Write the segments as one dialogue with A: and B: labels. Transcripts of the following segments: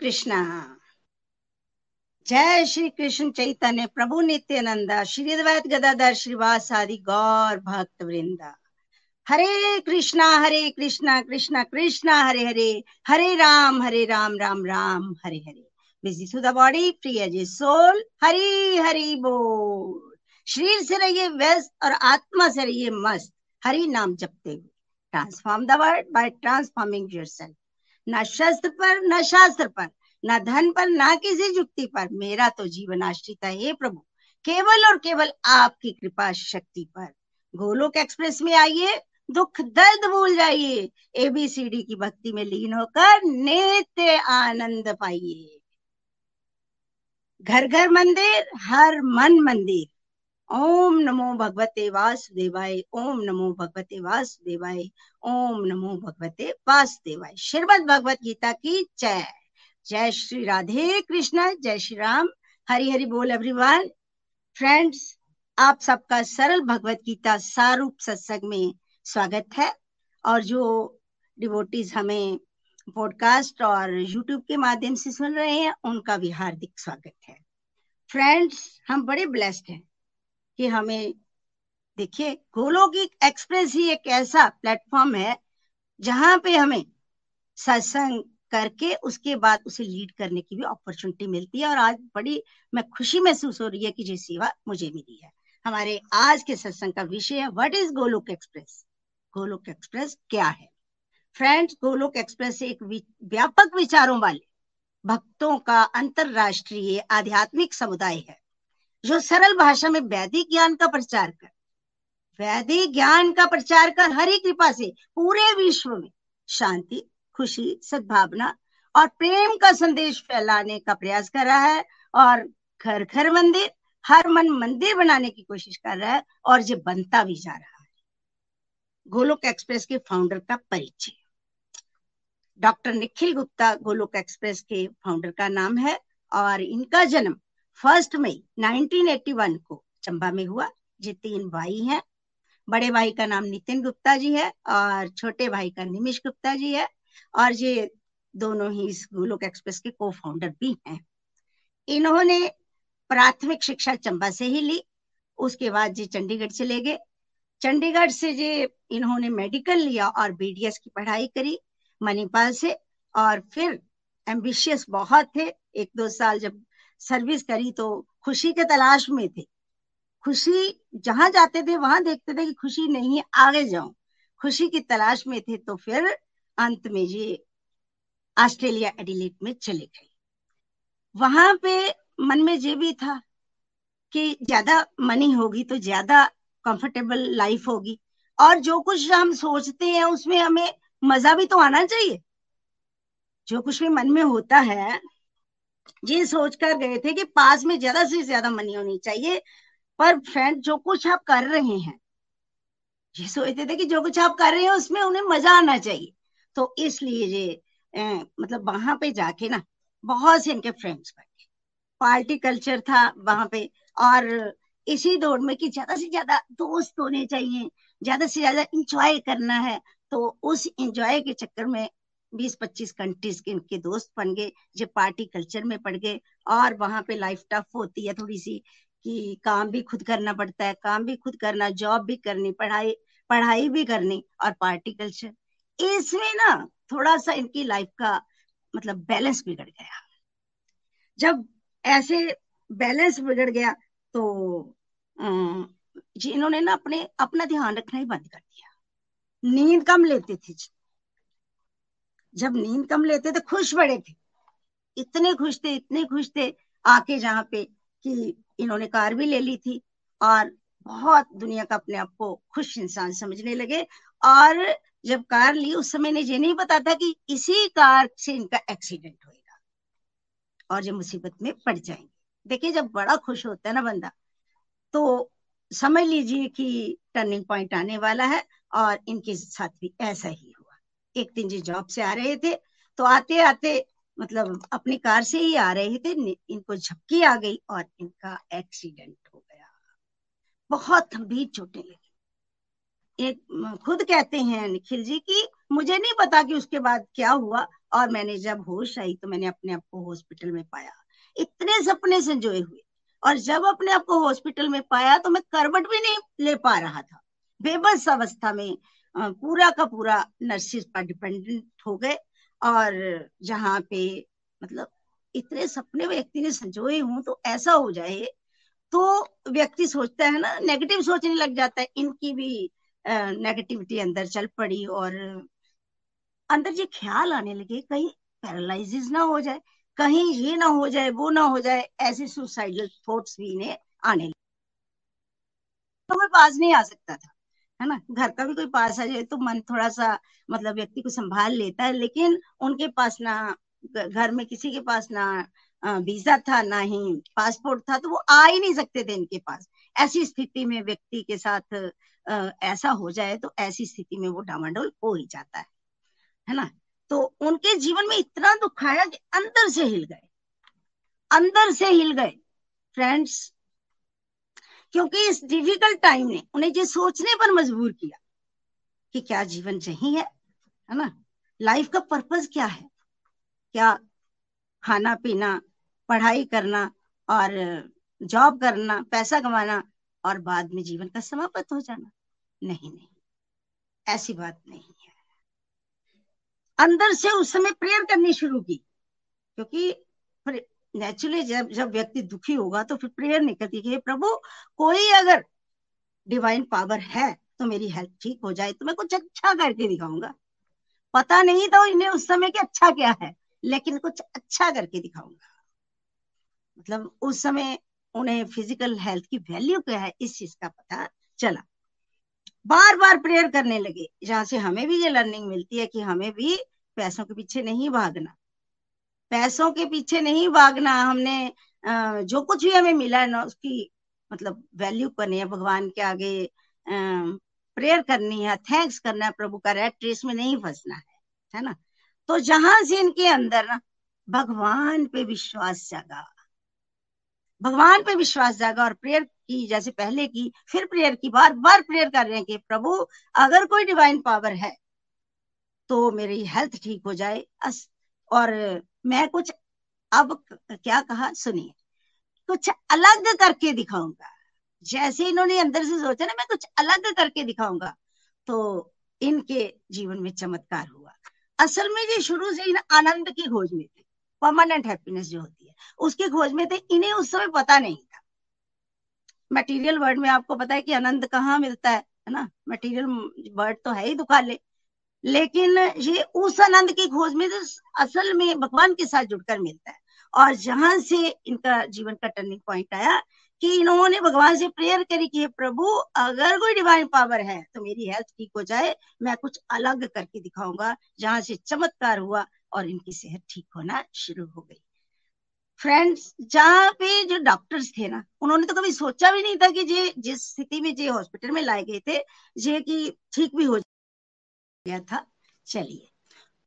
A: कृष्ण जय श्री कृष्ण चैतन्य प्रभु नित्यानंद श्री गदाधर श्रीवास आदि गौर भक्त वृंदा Hare Krishna Hare Krishna Krishna Krishna Hare Hare Hare Ram Hare Ram Ram Ram Hare Hare busy through the body free a soul Hari Hari बोल शरीर से रहिए व्यस्त और आत्मा से रहिए मस्त हरि नाम जपते हुए transform the world by transforming yourself न शस्त्र पर, न शास्त्र पर, न धन पर, न किसी जुक्ति पर। मेरा तो जीवन आश्रित है, हे प्रभु। केवल और केवल आपकी कृपा शक्ति पर। गोलोक एक्सप्रेस में आइए, दुख, दर्द भूल जाइए। एबीसीडी की भक्ति में लीन होकर नित्य आनंद पाइए। घर घर मंदिर, हर मन मंदिर। ओम नमो भगवते वासुदेवाय, ओम नमो भगवते वासुदेवाय। ओम नमो भगवते वासुदेवाय। श्रीमद भगवत गीता की जय। जय श्री राधे कृष्ण, जय श्री राम। हरि हरि बोल एवरीवन फ्रेंड्स आप सबका सरल भगवत गीता सारूप सत्संग में स्वागत है। और जो डिवोटीज हमें पॉडकास्ट और यूट्यूब के माध्यम से सुन रहे हैं, उनका भी हार्दिक स्वागत है। फ्रेंड्स हम बड़े ब्लेस्ड हैं कि हमें देखिए गोलोकिक एक्सप्रेस ही एक ऐसा प्लेटफॉर्म है जहाँ पे हमें सत्संग करके उसके बाद उसे लीड करने की भी अपॉर्चुनिटी मिलती है और आज बड़ी मैं खुशी महसूस हो रही है कि ये सेवा मुझे मिली है। हमारे आज के सत्संग का विषय है what is Golok Express? Golok Express क्या है? फ्रेंड्स गोलोक एक्सप्रेस एक व्यापक विचारों वाले भक्तों का अंतरराष्ट्रीय आध्यात्मिक समुदाय है, जो सरल भाषा में वैदिक ज्ञान का प्रचार कर वैदिक ज्ञान का प्रचार कर हरि कृपा से पूरे विश्व में शांति, खुशी, सद्भावना और प्रेम का संदेश फैलाने का प्रयास कर रहा है और घर घर मंदिर, हर मन मंदिर बनाने की कोशिश कर रहा है और ये बनता भी जा रहा है। गोलोक एक्सप्रेस के फाउंडर का परिचय। डॉक्टर निखिल गुप्ता गोलोक एक्सप्रेस के फाउंडर का नाम है और इनका जन्म फ़र्स्ट मई 1981 को चंबा में हुआ। ये तीन भाई हैं। बड़े भाई का नाम नितिन गुप्ता जी है और छोटे भाई का निमिश गुप्ता जी है और ये दोनों ही इस गोलोक एक्सप्रेस के को फाउंडर भी हैं। इन्होंने प्राथमिक शिक्षा चंबा से ही ली, उसके बाद जी चंडीगढ़ चले गए। चंडीगढ़ से जे इन्होंने मेडिकल लिया और बीडीएस की पढ़ाई करी मणिपाल से और फिर एम्बिशियस बहुत थे। एक दो साल जब सर्विस करी तो खुशी के तलाश में थे। खुशी जहाँ जाते थे, वहाँ देखते थे कि खुशी नहीं है आगे जाऊँ। खुशी की तलाश में थे तो फिर अंत में ये ऑस्ट्रेलिया एडिलेट में चले गए। वहाँ पे मन में ये भी था कि ज़्यादा मनी होगी तो ज़्यादा कंफर्टेबल लाइफ होगी। और जो कुछ हम सोचते हैं, उसमें हमें मज़ा भी तो आना चाहिए। जो कुछ भी मन में होता है, ये सोचकर गए थे कि पास में ज़्यादा से ज़्यादा मनी होनी चाहिए। पर फ्रेंड जो कुछ आप कर रहे हैं, ये सोचते थे कि जो कुछ आप कर रहे हैं, उसमें उन्हें मज़ा आना चाहिए। तो इसलिए ये मतलब वहाँ पे जाके ना, बहुत से इनके फ्रेंड्स बन गए। पार्टी कल्चर था वहाँ पे, और इसी दौड़ में कि ज़्यादा से ज़्यादा दोस्त होने चाहिए, ज़्यादा से ज़्यादा इंजॉय करना है तो उस इंजॉय के चक्कर में बीस पच्चीस कंट्रीज़ के इनके दोस्त बन गए, जो पार्टी कल्चर में पड़ गए, और वहाँ पे लाइफ टफ होती है थोड़ी सी। कि काम भी खुद करना पड़ता है, काम भी खुद करना जॉब भी करनी, पढ़ाई पढ़ाई भी करनी और पार्टी कल्चर इसमें ना थोड़ा सा इनकी लाइफ का मतलब बैलेंस बिगड़ गया। जब ऐसे बैलेंस बिगड़ गया तो जी इन्होंने ना अपने, अपना ध्यान रखना ही बंद कर दिया। नींद कम लेते थे जब नींद कम लेते थे खुश बड़े थे। इतने खुश थे, इतने खुश थे आके जहाँ पे कि इन्होंने कार भी ले ली थी और बहुत दुनिया का अपने आप को खुश इंसान समझने लगे। और जब कार ली, उस समय ने ये नहीं पता था कि इसी कार से इनका एक्सीडेंट होएगा और ये मुसीबत में पड़ जाएँगे। देखिए, जब बड़ा खुश होता है ना बंदा तो समझ लीजिए कि टर्निंग पॉइंट आने वाला है और इनके साथ भी ऐसा ही हुआ। एक दिन जी जॉब से आ रहे थे तो आते आते मतलब अपनी कार से ही आ रहे थे इनको झपकी आ गई और इनका एक्सीडेंट हो गया। बहुत गंभीर चोटें लगी। एक, खुद कहते हैं निखिल जी की मुझे नहीं पता कि उसके बाद क्या हुआ और मैंने जब होश आई तो मैंने अपने आप को हॉस्पिटल में पाया। इतने सपने संजोए हुए। और जब अपने आप को हॉस्पिटल में पाया तो मैं करवट भी नहीं ले पा रहा था। बेबस अवस्था में पूरा का पूरा नर्सिस पर डिपेंडेंट हो गए। और जहाँ पे मतलब इतने सपने व्यक्ति ने संजोए हूँ तो ऐसा हो जाए तो व्यक्ति सोचता है ना नेगेटिव सोचने लग जाता है। इनकी भी नेगेटिविटी अंदर चल पड़ी और अंदर ये ख्याल आने लगे, कहीं पैरालिसिस ना हो जाए, कहीं ये ना हो जाए, वो ना हो जाए, ऐसे सुसाइडल थॉट्स भी इन्हें आने लगे। तो मैं पास नहीं आ सकता था। है ना? घर का भी कोई पास आ जाए तो मन थोड़ा सा मतलब व्यक्ति को संभाल लेता है, लेकिन उनके पास ना घर में किसी के पास ना वीज़ा था, ना ही पासपोर्ट था तो वो आ ही नहीं सकते थे इनके पास। ऐसी स्थिति में व्यक्ति के साथ ऐसा हो जाए तो ऐसी स्थिति में वो डामाडोल हो ही जाता है। है ना? तो उनके जीवन में इतना दुख आया कि अंदर से हिल गए। अंदर से हिल गए। फ्रेंड्स क्योंकि इस डिफ़िकल्ट टाइम ने उन्हें ये सोचने पर मजबूर किया कि क्या जीवन यही है है ना? लाइफ का पर्पज क्या है? क्या खाना पीना, पढ़ाई करना और जॉब करना, पैसा कमाना और बाद में जीवन का समाप्त हो जाना? नहीं नहीं। ऐसी बात नहीं है। अंदर से उस समय प्रेयर करनी शुरू की, क्योंकि नेचुरली जब जब व्यक्ति दुखी होगा तो फिर प्रेयर नहीं करती कि प्रभु, कोई अगर डिवाइन पावर है तो मेरी हेल्थ ठीक हो जाए तो मैं कुछ अच्छा करके दिखाऊँगा। पता नहीं था इन्हें उस समय के अच्छा क्या है, लेकिन कुछ अच्छा करके दिखाऊँगा। मतलब उस समय उन्हें फ़िज़िकल हेल्थ की वैल्यू क्या है, इस चीज़ का पता चला। बार बार प्रेयर करने लगे, जहाँ से हमें भी ये लर्निंग मिलती है कि हमें भी पैसों के पीछे नहीं भागना। पैसों के पीछे नहीं भागना, हमने जो कुछ भी हमें मिला है ना, उसकी मतलब वैल्यू करनी है, भगवान के आगे प्रेयर करनी है थैंक्स करना है, प्रभु का रेड ट्रेस में नहीं फंसना है है ना? तो जहाँ से इनके अंदर ना, भगवान पे विश्वास जागा। भगवान पे विश्वास जागा और प्रेयर की, जैसे पहले की, फिर प्रेयर की, बार बार प्रेयर कर रहे हैं कि, प्रभु, अगर कोई डिवाइन पावर है तो मेरी हेल्थ ठीक हो जाए और मैं कुछ अब क्या कहा? सुनिए। कुछ अलग करके दिखाऊँगा। जैसे इन्होंने अंदर से सोचा ना, मैं कुछ अलग करके दिखाऊँगा तो इनके जीवन में चमत्कार हुआ। असल में ये शुरू से इन आनंद की खोज में थे। परमानेंट हैप्पीनेस जो होती है, उसकी खोज में थे। इन्हें उस समय पता नहीं था। मटेरियल वर्ड में आपको पता है कि आनंद कहाँ मिलता है ना? मटेरियल वर्ड तो है ही दुखाले लेकिन ये उस आनंद की खोज में तो असल में भगवान के साथ जुड़कर मिलता है। और जहाँ से इनका जीवन का टर्निंग पॉइंट आया कि इन्होंने भगवान से प्रेयर करी कि प्रभु, अगर कोई डिवाइन पावर है तो मेरी हेल्थ ठीक हो जाए, मैं कुछ अलग करके दिखाऊँगा, जहाँ से चमत्कार हुआ और इनकी सेहत ठीक होना शुरू हो गई। फ्रेंड्स जहाँ पे जो डॉक्टर्स थे ना, उन्होंने तो कभी सोचा भी नहीं था कि जे जिस स्थिति में जे हॉस्पिटल में लाए गए थे जे कि ठीक भी हो गया था। चलिए।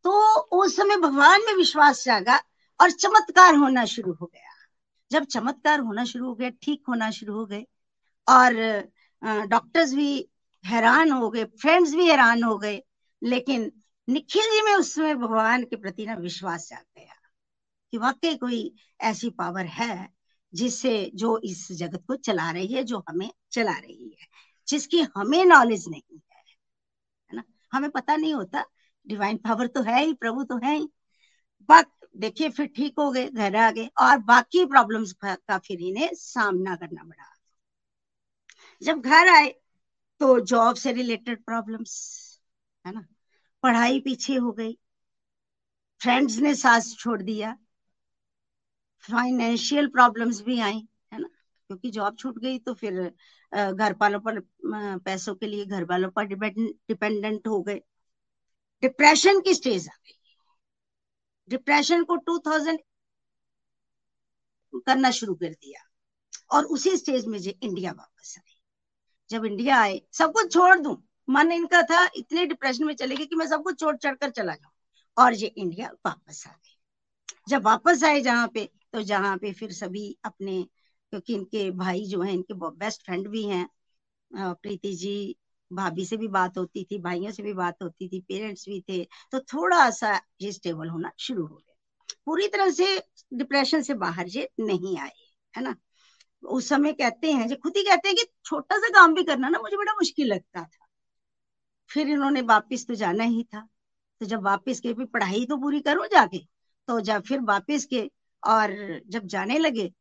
A: तो उस समय भगवान में विश्वास जागा और चमत्कार होना शुरू हो गया। जब चमत्कार होना शुरू हो गया, ठीक होना शुरू हो गए और डॉक्टर्स भी हैरान हो गए फ्रेंड्स भी हैरान हो गए, लेकिन निखिल जी में उस समय भगवान के प्रति ना विश्वास जाग गया कि वाकई कोई ऐसी पावर है जिससे जो इस जगत को चला रही है, जो हमें चला रही है, जिसकी हमें नॉलेज नहीं है। हमें पता नहीं होता। डिवाइन पावर तो है ही, प्रभु तो है ही। देखिए, फिर ठीक हो गए, घर आ गए, और बाकी प्रॉब्लम्स का फिर इन्हें सामना करना पड़ा। जब घर आए तो जॉब से रिलेटेड प्रॉब्लम्स है ना? पढ़ाई पीछे हो गई। फ्रेंड्स ने साथ छोड़ दिया। फाइनेंशियल प्रॉब्लम्स भी आई। क्योंकि जॉब छूट गई तो फिर घर वालों पर पैसों के लिए घर वालों पर डिपेंडेंट हो गए। डिप्रेशन की स्टेज आ गई। डिप्रेशन को 2000 करना शुरू कर दिया और उसी स्टेज में जो इंडिया वापस आए जब इंडिया आए, सब कुछ छोड़ दू, मन इनका था इतने डिप्रेशन में चले गए कि मैं सब कुछ छोड़ चढ़ कर चला जाऊँ और ये इंडिया वापस आ गए जब वापस आए जहाँ पे तो जहाँ पे फिर सभी अपने क्योंकि इनके भाई जो हैं, इनके बेस्ट फ्रेंड भी हैं। प्रीति जी, भाभी से भी बात होती थी, भाइयों से भी बात होती थी पेरेंट्स भी थे तो थोड़ा सा ये स्टेबल होना शुरू हो गया। पूरी तरह से डिप्रेशन से बाहर ये नहीं आए, है ना? उस समय कहते हैं, जो खुद ही कहते हैं कि छोटा सा काम भी करना ना मुझे बड़ा मुश्किल लगता था। फिर इन्होंने वापिस तो जाना ही था। तो जब वापिस के फिर पढ़ाई तो पूरी करूँ जाके? तो जब फिर वापिस के और जब जाने लगे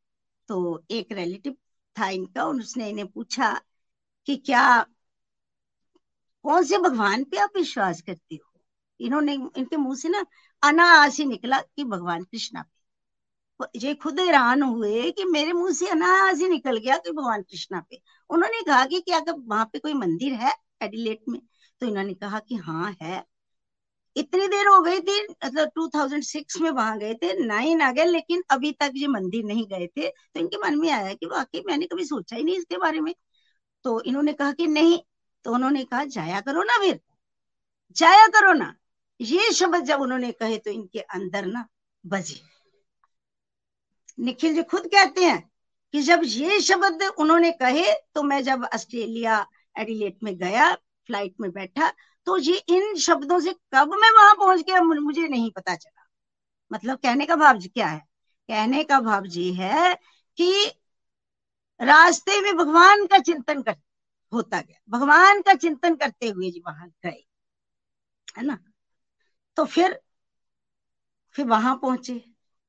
A: तो एक रिलेटिव था इनका उसने इन्हें पूछा कि क्या, कौन से भगवान पे आप विश्वास करते हो? इन्होंने, इनके मुँह से ना अनायास ही निकला कि भगवान कृष्णा पे ये खुद हैरान हुए कि मेरे मुँह से अनायास ही निकल गया कि भगवान कृष्णा पे उन्होंने कहा कि क्या वहाँ पे कोई मंदिर है एडिलेट में? तो इन्होंने कहा कि हाँ है। इतनी देर हो गई थी मतलब 2006 में वहाँ गए थे नाइन आ गए, लेकिन अभी तक ये मंदिर नहीं गए थे। तो इनके मन में आया कि वाकई मैंने कभी सोचा ही नहीं इसके बारे में। तो इन्होंने कहा कि नहीं तो उन्होंने कहा, जाया करो ना फिर। जाया करो ना। ये शब्द जब उन्होंने कहे तो इनके अंदर ना बजे। निखिल जी खुद कहते हैं कि जब ये शब्द उन्होंने कहे तो मैं जब ऑस्ट्रेलिया एडिलेट में गया, फ़्लाइट में बैठा तो ये इन शब्दों से कब मैं वहाँ पहुँच गया, मुझे नहीं पता चला। मतलब कहने का भाव क्या है? कहने का भाव ये है कि रास्ते में भगवान का चिंतन कर, होता गया। भगवान का चिंतन करते हुए जी वहाँ गए, है ना? तो फिर फिर वहाँ पहुँचे।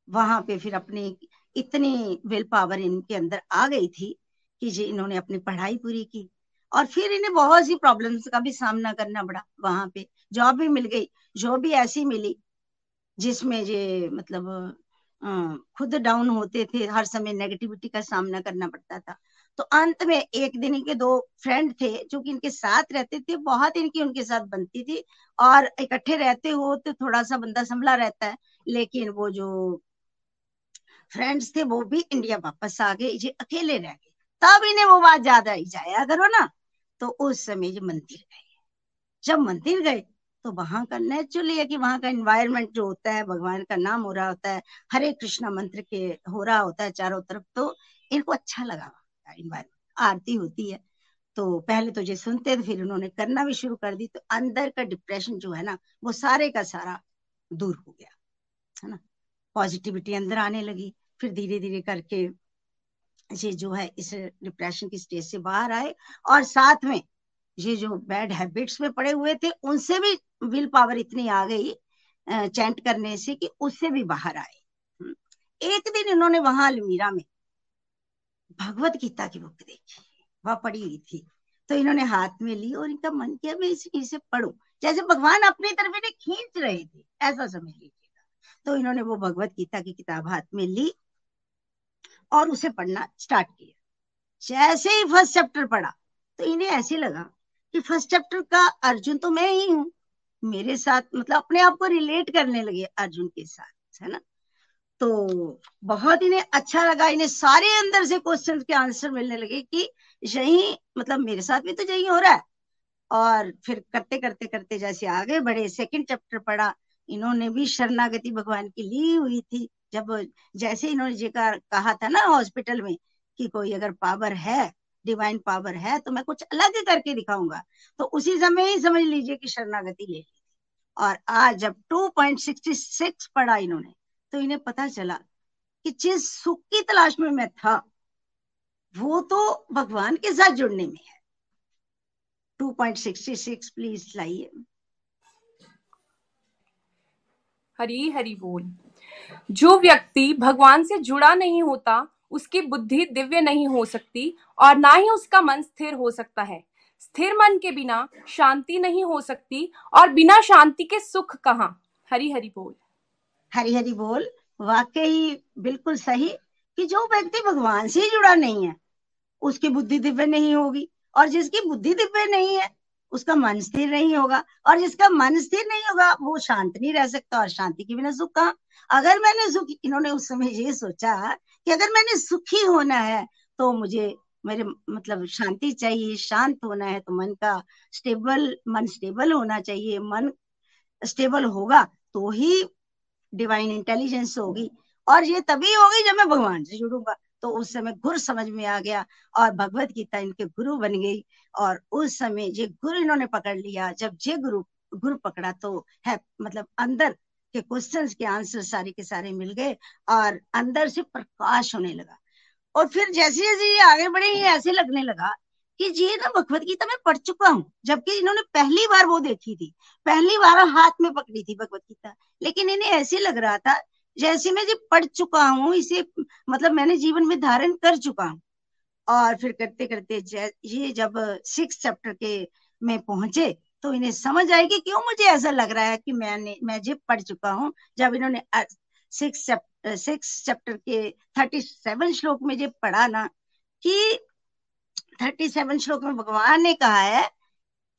A: वहाँ पे फिर अपनी इतनी विल पावर इनके अंदर आ गई थी कि जी इन्होंने अपनी पढ़ाई पूरी की। और फिर इन्हें बहुत सी प्रॉब्लम्स का भी सामना करना पड़ा वहाँ पे। जॉब भी मिल गई जॉब भी ऐसी मिली जिसमें ये मतलब खुद डाउन होते थे, हर समय नेगेटिविटी का सामना करना पड़ता था। तो अंत में एक दिन इनके दो फ्रेंड थे जो कि इनके साथ रहते थे, बहुत इनकी उनके साथ बनती थी और इकट्ठे रहते हो तो थोड़ा सा बंदा संभला रहता है, लेकिन वो जो फ्रेंड्स थे वो भी इंडिया वापस आ गए अकेले रह गए। तब इन्हें वो बात ज़्यादा ही जाया करो ना। तो उस समय ये मंदिर गए। जब मंदिर गए तो वहाँ का नेचुरली है कि वहाँ का एनवायरमेंट जो होता है, भगवान का नाम हो रहा होता है, हरे कृष्णा मंत्र के हो रहा होता है चारों तरफ़ तो इनको अच्छा लगा इन्वायरमेंट आरती होती है तो पहले तो ये सुनते थे, फिर उन्होंने करना भी शुरू कर दी तो अंदर का डिप्रेशन जो है ना, वो सारे का सारा दूर हो गया, है ना। पॉजिटिविटी अंदर आने लगी, फिर धीरे धीरे करके ये जो है इस डिप्रेशन की स्टेज से बाहर आए और साथ में ये जो बैड हैबिट्स में पड़े हुए थे उनसे भी विल पावर इतनी आ गई चैंट करने से कि उससे भी बाहर आए। हम्म। एक दिन इन्होंने वहाँ अलमीरा में भगवत गीता की बुक देखी वह पढ़ी हुई थी। तो इन्होंने हाथ में ली और इनका मन किया मैं इसे, इसे पढ़ू। जैसे भगवान अपनी तरफ़ इन्हें खींच रहे थे ऐसा समझ लीजिएगा। तो इन्होंने वो भगवत गीता की किताब हाथ में ली और उसे पढ़ना स्टार्ट किया। जैसे ही फ़र्स्ट चैप्टर पढ़ा तो इन्हें ऐसे लगा कि फ़र्स्ट चैप्टर का अर्जुन तो मैं ही हूँ। मेरे साथ मतलब अपने आप को रिलेट करने लगे अर्जुन के साथ, है ना? तो बहुत इन्हें अच्छा लगा। इन्हें सारे अंदर से क्वेश्चन के आंसर मिलने लगे कि यही मतलब मेरे साथ भी तो यही हो रहा है। और फिर करते करते करते जैसे आगे बढ़े सेकंड चैप्टर पढ़ा, इन्होंने भी शरणागति भगवान की ली हुई थी। जब जैसे इन्होंने जी का कहा था ना हॉस्पिटल में कि कोई अगर पावर है डिवाइन पावर है तो मैं कुछ अलग ही करके दिखाऊँगा। तो उसी समय ही समझ लीजिए कि शरणागति ले ली और आज जब 2.66 पढ़ा इन्होंने तो इन्हें पता चला कि जिस सुख की तलाश में मैं था, वो तो भगवान के साथ जुड़ने में है। 2.66 प्लीज़ लाइए।
B: हरी हरी बोल। जो व्यक्ति भगवान से जुड़ा नहीं होता, उसकी बुद्धि दिव्य नहीं हो सकती और ना ही उसका मन स्थिर हो सकता है। स्थिर मन के बिना शांति नहीं हो सकती और बिना शांति के सुख कहाँ? हरी हरी बोल।
A: हरी हरी बोल, वाकई बिल्कुल सही कि जो व्यक्ति भगवान से जुड़ा नहीं है, उसकी बुद्धि दिव्य नहीं होगी और जिसकी बुद्धि दिव्य नहीं है उसका मन स्थिर नहीं होगा और जिसका मन स्थिर नहीं होगा, वो शांत नहीं रह सकता और शांति के बिना सुख कहा? अगर मैंने सुख, इन्होंने उस समय ये सोचा कि अगर मैंने सुखी होना है तो मुझे, मेरे मतलब शांति चाहिए, शांत होना है तो मन का स्टेबल, मन स्टेबल होना चाहिए। मन स्टेबल होगा तो ही डिवाइन इंटेलिजेंस होगी और ये तभी होगी जब मैं भगवान से जुड़ूँगा। तो उस समय गुरु समझ में आ गया और भगवत गीता इनके गुरु बन गई। और उस समय जे गुरु इन्होंने पकड़ लिया, जब जे गुरु गुरु पकड़ा तो है मतलब अंदर के क्वेश्चंस के आंसर सारे के सारे मिल गए और अंदर से प्रकाश होने लगा। और फिर जैसे जैसे ये आगे बढ़े, ये ऐसे लगने लगा कि ये ना भगवत गीता में पढ़ चुका हूँ, जबकि इन्होंने पहली बार वो देखी थी। पहली बार हाथ में पकड़ी थी भगवत गीता। लेकिन इन्हें ऐसे लग रहा था जैसे मैं जी पढ़ चुका हूँ, इसे मतलब मैंने जीवन में धारण कर चुका हूँ। और फिर करते करते ये जब सिक्स चैप्टर के में पहुँचे तो इन्हें समझ आएगी क्यों मुझे ऐसा लग रहा है कि मैंने, मैं जी पढ़ चुका हूँ। जब इन्होंने सिक्स चैप्टर के थर्टी सेवन श्लोक में जब पढ़ा ना, कि थर्टी सेवन श्लोक में भगवान ने कहा है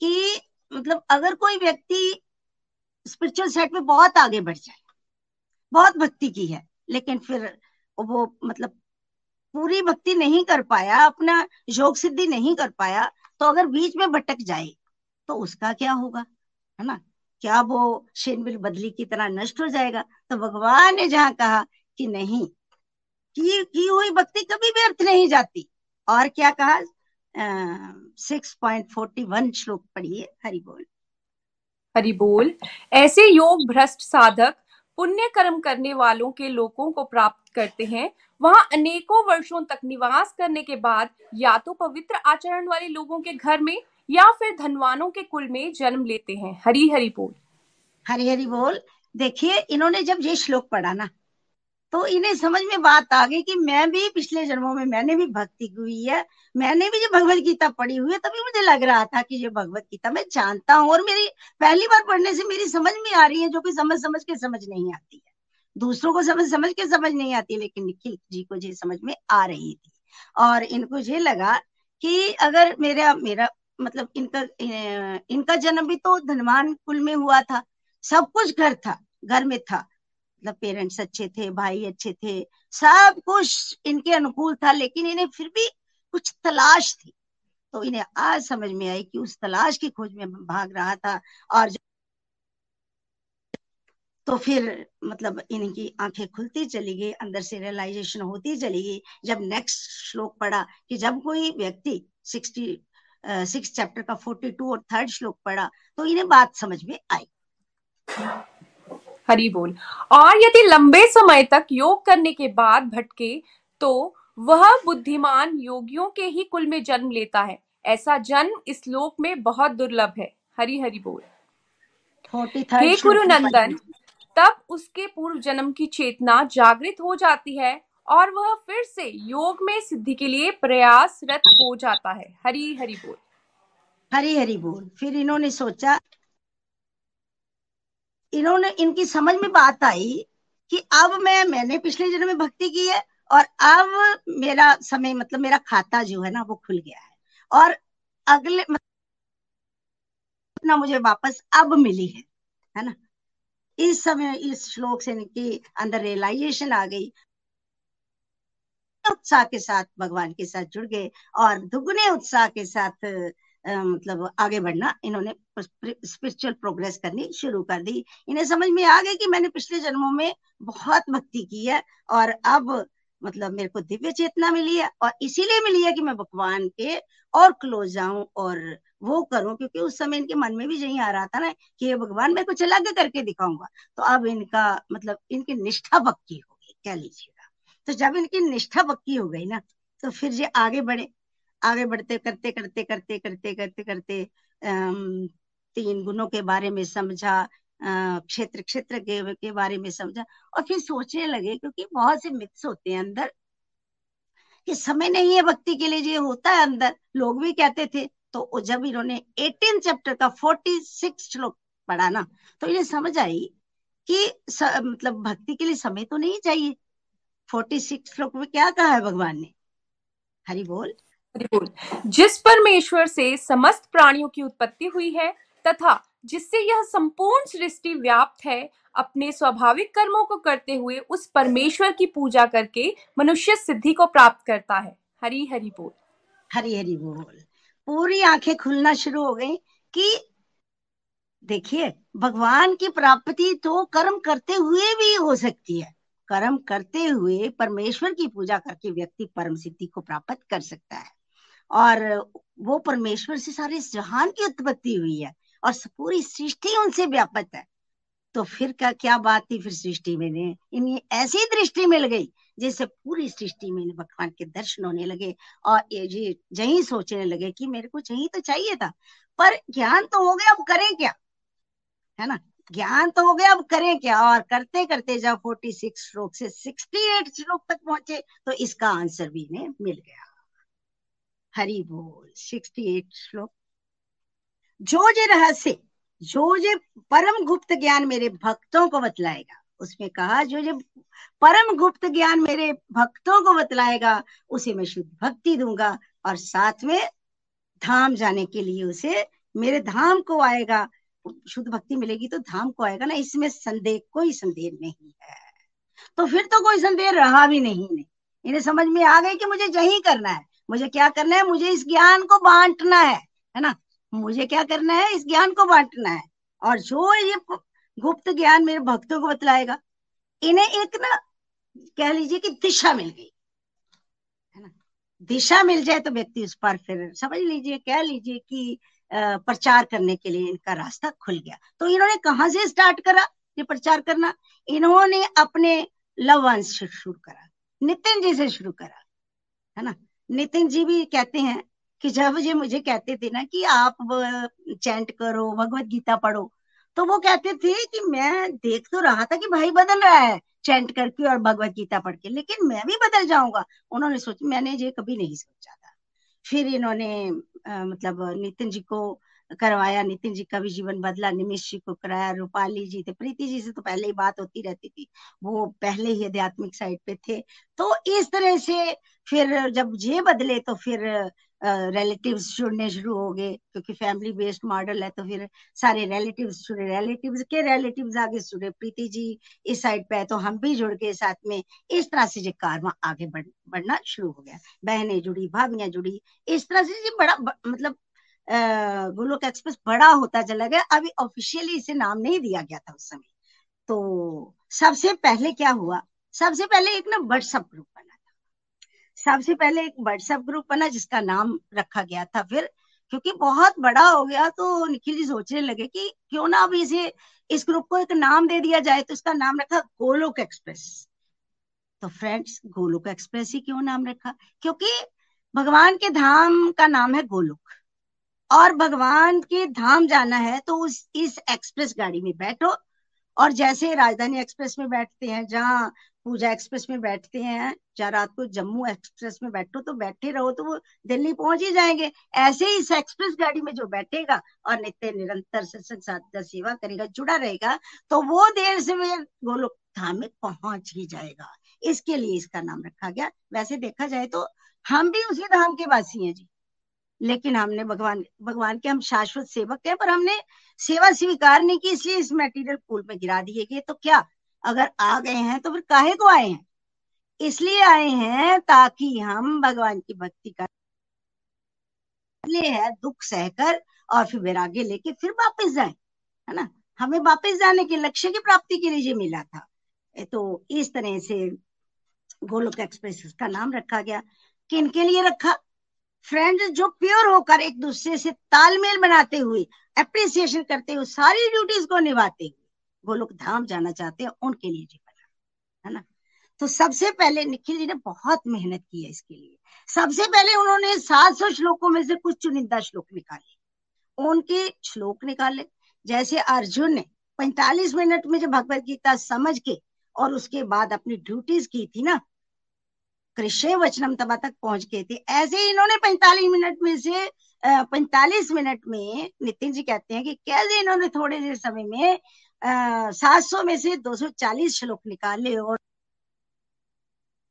A: कि मतलब अगर कोई व्यक्ति स्पिरिचुअल सेट में बहुत आगे बढ़ जाए, बहुत भक्ति की है, लेकिन फिर वो मतलब पूरी भक्ति नहीं कर पाया, अपना योग सिद्धि नहीं कर पाया तो अगर बीच में भटक जाए तो उसका क्या होगा? है ना? क्या वो शेनबिल बदली की तरह नष्ट हो जाएगा? तो भगवान ने जहाँ कहा कि नहीं, की की हुई भक्ति कभी व्यर्थ नहीं जाती। और क्या कहा? सिक्स पॉइंट फोर्टी वन श्लोक पढ़िए, हरि बोल।
B: हरि बोल। ऐसे योग भ्रष्ट साधक पुण्य कर्म करने वालों के लोगों को प्राप्त करते हैं। वहाँ अनेकों वर्षों तक निवास करने के बाद या तो पवित्र आचरण वाले लोगों के घर में या फिर धनवानों के कुल में जन्म लेते हैं। हरी हरि बोल।
A: हरी हरि बोल। देखिए, इन्होंने जब ये श्लोक पढ़ा ना तो इन्हें समझ में बात आ गई कि मैं भी पिछले जन्मों में मैंने भी भक्ति हुई है, मैंने भी जो भगवत गीता पढ़ी हुई है, तभी मुझे लग रहा था कि ये भगवत गीता मैं जानता हूँ और मेरी, पहली बार पढ़ने से मेरी समझ में आ रही है, जो कि समझ समझ के समझ नहीं आती है। दूसरों को समझ समझ के समझ नहीं आती, लेकिन निखिल जी को ये समझ में आ रही थी। और इनको ये लगा कि अगर मेरा मेरा मतलब इनका इनका जन्म भी तो धनवान कुल में हुआ था, सब कुछ घर था, घर में था। मतलब पेरेंट्स अच्छे थे, भाई अच्छे थे, सब कुछ इनके अनुकूल था, लेकिन इन्हें फिर भी कुछ तलाश थी। तो इन्हें आज समझ में आई कि उस तलाश की खोज में भाग रहा था और तो फिर मतलब इनकी आँखें खुलती चली गई, अंदर से रियलाइजेशन होती चली गई। जब नेक्स्ट श्लोक पढ़ा कि जब कोई व्यक्ति सिक्सटी सिक्स चैप्टर का फोर्टी टू और थर्ड श्लोक पढ़ा तो इन्हें बात समझ में आई।
B: हरी बोल। और यदि लंबे समय तक योग करने के बाद भटके तो वह बुद्धिमान योगियों के ही कुल में जन्म लेता है। ऐसा जन्म इस लोक में बहुत दुर्लभ है। हरी हरी बोल। हे गुरु नंदन तब उसके पूर्व जन्म की चेतना जागृत हो जाती है और वह फिर से योग में सिद्धि के लिए प्रयासरत हो जाता है। हरी हरी बोल।
A: हरी हरी बोल। फिर इन्होंने सोचा इन्होंने, इनकी समझ में बात आई कि अब मैं, मैंने पिछले जन्म में भक्ति की है और अब मेरा समय मतलब मेरा खाता जो है ना, वो खुल गया है। और अगले, ना मुझे वापस अब मिली है है ना? इस समय, इस श्लोक से इनकी अंदर रियलाइजेशन आ गई। उत्साह के साथ भगवान के साथ जुड़ गए और दुगने उत्साह के साथ मतलब आगे बढ़ना, इन्होंने स्पिरिचुअल प्रोग्रेस करनी शुरू कर दी। इन्हें समझ में आ गई कि मैंने पिछले जन्मों में बहुत भक्ति की है और अब मतलब मेरे को दिव्य चेतना मिली है और इसीलिए मिली है कि मैं भगवान के और क्लोज जाऊँ और वो करूँ, क्योंकि उस समय इनके मन में भी यही आ रहा था ना कि ये भगवान, मैं कुछ अलग करके दिखाऊँगा। तो अब इनका मतलब इनकी निष्ठा पक्की हो गई, कह लीजिएगा। तो जब इनकी निष्ठा पक्की हो गई ना तो फिर ये आगे बढ़े। आगे बढ़ते करते करते करते करते करते करते तीन गुणों के बारे में समझा क्षेत्र क्षेत्र के, के बारे में समझा और फिर सोचने लगे क्योंकि बहुत से मिथ्स होते हैं अंदर कि समय नहीं है भक्ति के लिए जो होता है अंदर। लोग भी कहते थे तो जब इन्होंने एटीन चैप्टर का फोर्टी सिक्स श्लोक पढ़ा ना तो इन्हें समझ आई कि स, मतलब भक्ति के लिए समय तो नहीं चाहिए। फोर्टी सिक्स श्लोक में क्या कहा है भगवान ने? हरि बोल।
B: जिस परमेश्वर से समस्त प्राणियों की उत्पत्ति हुई है, तथा जिससे यह संपूर्ण सृष्टि व्याप्त है, अपने स्वाभाविक कर्मों को करते हुए उस परमेश्वर की पूजा करके मनुष्य सिद्धि को प्राप्त करता है। हरी हरि बोल।
A: हरी हरि बोल। पूरी आँखें खुलना शुरू हो गई कि देखिए, भगवान की प्राप्ति तो कर्म करते हुए भी हो सकती है। कर्म करते हुए परमेश्वर की पूजा करके व्यक्ति परम सिद्धि को प्राप्त कर सकता है। और वो परमेश्वर से सारे जहान की उत्पत्ति हुई है और पूरी सृष्टि उनसे व्यापक है। तो फिर का क्या बात थी फिर सृष्टि में? इन्हें ऐसी दृष्टि मिल गई जैसे पूरी सृष्टि में भगवान के दर्शन होने लगे और ये यही सोचने लगे कि मेरे को यही तो चाहिए था, पर ज्ञान तो हो गया, अब करें क्या? है ना? ज्ञान तो हो गया, अब करें क्या? और करते करते जब फोर्टी सिक्स श्लोक से सिक्सटी एट श्लोक तक पहुँचे तो इसका आंसर भी इन्हें मिल गया। हरि बोल, सिक्सटी एट श्लोक। जो जे रहस्य, जो जे परम गुप्त ज्ञान मेरे भक्तों को बतलाएगा, उसमें कहा, जो जो परम गुप्त ज्ञान मेरे भक्तों को बतलाएगा, उसे मैं शुद्ध भक्ति दूँगा और साथ में धाम जाने के लिए उसे मेरे धाम को आएगा। शुद्ध भक्ति मिलेगी तो धाम को आएगा ना, इसमें संदेह, कोई संदेह नहीं है। तो फिर तो कोई संदेह रहा भी नहीं नहीं। इन्हें समझ में आ गई कि मुझे यही करना है। मुझे क्या करना है? मुझे इस ज्ञान को बांटना है है ना? मुझे क्या करना है? इस ज्ञान को बांटना है। और जो ये गुप्त ज्ञान मेरे भक्तों को बतलाएगा, इन्हें एक ना, कह लीजिए कि दिशा मिल गई, है ना? दिशा मिल जाए तो व्यक्ति उस पर फिर समझ लीजिए, कह लीजिए कि प्रचार करने के लिए इनका रास्ता खुल गया। तो इन्होंने कहा से स्टार्ट करा ये प्रचार करना? इन्होंने अपने लव वंश से शुरू करा, नितिन जी से शुरू करा, है ना? नितिन जी भी कहते हैं कि जब ये मुझे कहते थे ना कि आप चैंट करो भगवत गीता पढ़ो तो वो कहते थे कि मैं देख तो रहा था कि भाई बदल रहा है चैंट करके और भगवत गीता पढ़ के लेकिन मैं भी बदल जाऊँगा। उन्होंने सोच मैंने ये कभी नहीं सोचा था। फिर इन्होंने आ, मतलब नितिन जी को करवाया नितिन जी का भी जीवन बदला निमिष जी को कराया रूपाली जी थे प्रीति जी से तो पहले ही बात होती रहती थी वो पहले ही आध्यात्मिक साइड पे थे। तो इस तरह से फिर जब ये बदले तो फिर रिलेटिव्स uh, जुड़ने शुरू हो गए क्योंकि फैमिली बेस्ड मॉडल है तो फिर सारे रिलेटिव्स जुड़े रिलेटिव्स के रिलेटिव्स आगे जुड़े प्रीति जी इस साइड पे है तो हम भी जुड़ गए साथ में। इस तरह से जो कारवा आगे बढ़, बढ़ना शुरू हो गया। बहनें जुड़ी भाभियाँ जुड़ी इस तरह से जी बड़ा ब, मतलब गोलोक एक्सप्रेस बड़ा होता चला गया। अभी ऑफिशियली इसे नाम नहीं दिया गया था उस समय। तो सबसे पहले क्या हुआ? सबसे पहले एक ना व्हाट्सअप ग्रुप बना था। सबसे पहले एक व्हाट्सएप ग्रुप बना जिसका नाम रखा गया था फिर, क्योंकि बहुत बड़ा हो गया तो निखिल जी सोचने लगे कि क्यों ना अब इसे, इस ग्रुप को एक नाम दे दिया जाए तो इसका नाम रखा गोलोक एक्सप्रेस। तो फ्रेंड्स गोलोक एक्सप्रेस ही क्यों नाम रखा? क्योंकि भगवान के धाम का नाम है गोलोक। और भगवान के धाम जाना है तो उस, इस एक्सप्रेस गाड़ी में बैठो। और जैसे राजधानी एक्सप्रेस में बैठते हैं, जहाँ पूजा एक्सप्रेस में बैठते हैं या रात को जम्मू एक्सप्रेस में बैठो तो बैठे रहो तो वो दिल्ली पहुँच ही जाएँगे। ऐसे ही इस एक्सप्रेस गाड़ी में जो बैठेगा और नित्य निरंतर सत्संग साधना सेवा करेगा, जुड़ा रहेगा तो वो देर से वे गोलोक धाम में पहुँच ही जाएगा। इसके लिए इसका नाम रखा गया। वैसे देखा जाए तो हम भी उसी धाम के वासी हैं जी। लेकिन हमने भगवान भगवान के हम शाश्वत सेवक हैं पर हमने सेवा स्वीकार नहीं की, इसलिए इस मेटीरियल पूल में गिरा दिए गए। तो क्या? अगर आ गए हैं तो फिर काहे को आए हैं? इसलिए आए हैं ताकि हम भगवान की भक्ति कर ले है, दुख सहकर और फिर वैराग्य लेके फिर वापस जाए, है ना? हमें वापस जाने के लक्ष्य की प्राप्ति के लिए मिला था। तो इस तरह से गोलोक एक्सप्रेस का नाम रखा गया। किन के लिए रखा? फ्रेंड्स जो प्योर होकर एक दूसरे से तालमेल बनाते हुए अप्रिसिएशन करते हुए, सारी ड्यूटीज़ को निभाते हुए, वो लोग धाम जाना चाहते हैं उनके लिए जी है ना? तो सबसे पहले निखिल जी ने बहुत मेहनत की है इसके लिए। सबसे पहले उन्होंने सात सौ श्लोकों में से कुछ चुनिंदा श्लोक निकाले। उनके श्लोक निकाले। जैसे अर्जुन ने पैंतालीस मिनट में जब भगवत गीता समझ के और उसके बाद अपनी ड्यूटीज़ की थी ना कृष्ण वचनम तबा तक पहुँच गए थे। ऐसे ही इन्होंने पैंतालीस मिनट में से पैंतालीस मिनट में, नितिन जी कहते हैं कि कैसे इन्होंने थोड़े देर समय में सात सौ में से दो सौ चालीस श्लोक निकाले और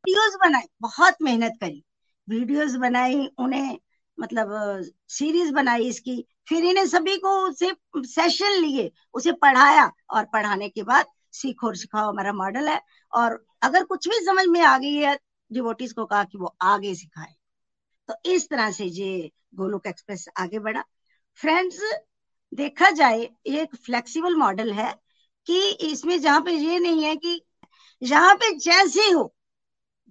A: वीडियोस बनाए बहुत मेहनत करी। वीडियोस बनाई, उन्हें मतलब सीरीज़ बनाई इसकी। फिर इन्हें सभी को उसे सेशन लिए, उसे पढ़ाया और पढ़ाने के बाद सीखो और सिखाओ, हमारा मॉडल है। और अगर कुछ भी समझ में आ गई है डिवोटीज को कहा कि वो आगे सिखाए। तो इस तरह से ये गोलोक एक्सप्रेस आगे बढ़ा। फ्रेंड्स, देखा जाए, ये एक फ्लेक्सिबल मॉडल है कि इसमें जहाँ पे ये नहीं है कि जहाँ पे जैसे हो,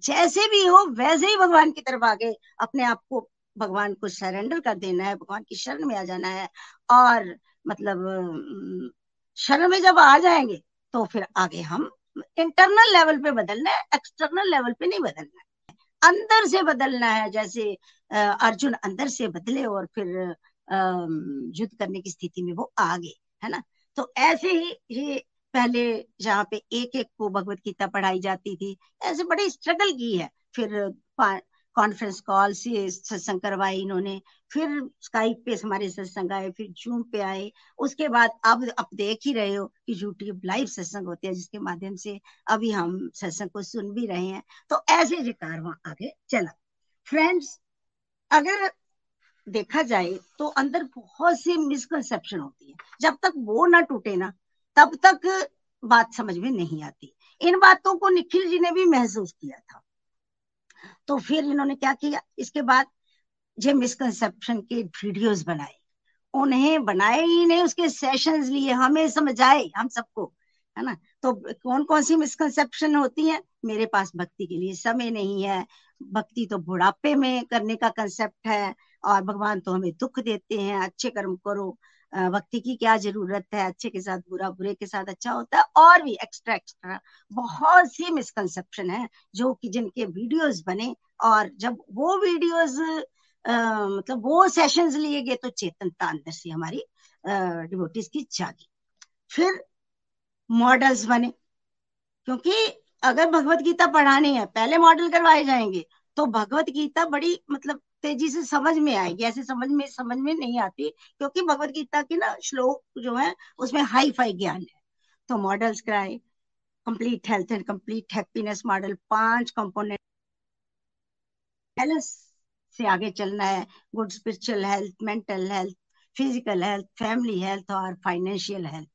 A: जैसे भी हो, वैसे ही भगवान की तरफ़ आगे अपने आप को भगवान को सरेंडर कर देना है, भगवान की शरण में आ जाना है और मतलब शरण में जब आ जाएँगे तो फिर आगे हम इंटरनल लेवल पे बदलना है एक्सटर्नल लेवल पे नहीं बदलना है। अंदर से बदलना है, जैसे अर्जुन अंदर से बदले और फिर युद्ध करने की स्थिति में वो आ गए है ना? तो ऐसे ही ये पहले जहाँ पे एक एक को भगवत गीता पढ़ाई जाती थी, ऐसे बड़ी स्ट्रगल की है। फिर कॉन्फ्रेंस कॉल से सत्संग करवाए इन्होंने, फिर स्काइप पे हमारे सत्संग आए, फिर जूम पे आए। उसके बाद अब अब देख ही रहे हो कि यूट्यूब लाइव सत्संग होते हैं, जिसके माध्यम से अभी हम सत्संग को सुन भी रहे हैं। तो ऐसे ये कारवा आगे चला। फ्रेंड्स अगर देखा जाए तो अंदर बहुत सी मिसकंसेप्शन होती है। जब तक वो ना टूटे ना, तब तक बात समझ में नहीं आती। इन बातों को निखिल जी ने भी महसूस किया था। तो फिर इन्होंने क्या किया? इसके बाद जो मिसकंसेप्शन के वीडियोस बनाए। उन्हें बनाए ही नहीं, उसके सेशंस लिए। हमें समझाए हम सबको, है ना? तो कौन कौन सी मिसकंसेप्शन होती है? मेरे पास भक्ति के लिए समय नहीं है। भक्ति तो बुढ़ापे में करने का कंसेप्ट है और भगवान तो हमें दुख देते हैं। अच्छे कर्म करो भक्ति की क्या ज़रूरत है? अच्छे के साथ बुरा बुरे के साथ अच्छा होता है और भी एक्स्ट्रा एक्स्ट्रा बहुत सी मिसकंसेप्शन है जो कि जिनके वीडियोस बने और जब वो वीडियोस आ, मतलब वो सेशंस लिए गए तो चेतनता अंदर से हमारी डिवोटीज की जागी। फिर मॉडल्स बने क्योंकि अगर भगवत गीता पढ़ानी है पहले मॉडल करवाए जाएँगे तो भगवत गीता बड़ी मतलब तेज़ी से समझ में आएगी, ऐसे समझ में समझ में नहीं आती, क्योंकि भगवत गीता की ना श्लोक जो है, उसमें हाई फाई ज्ञान है। तो मॉडल्स कराए complete health and complete happiness model पाँच कंपोनेंट से आगे चलना है। Good spiritual health mental health physical health family health और फाइनेंशियल हेल्थ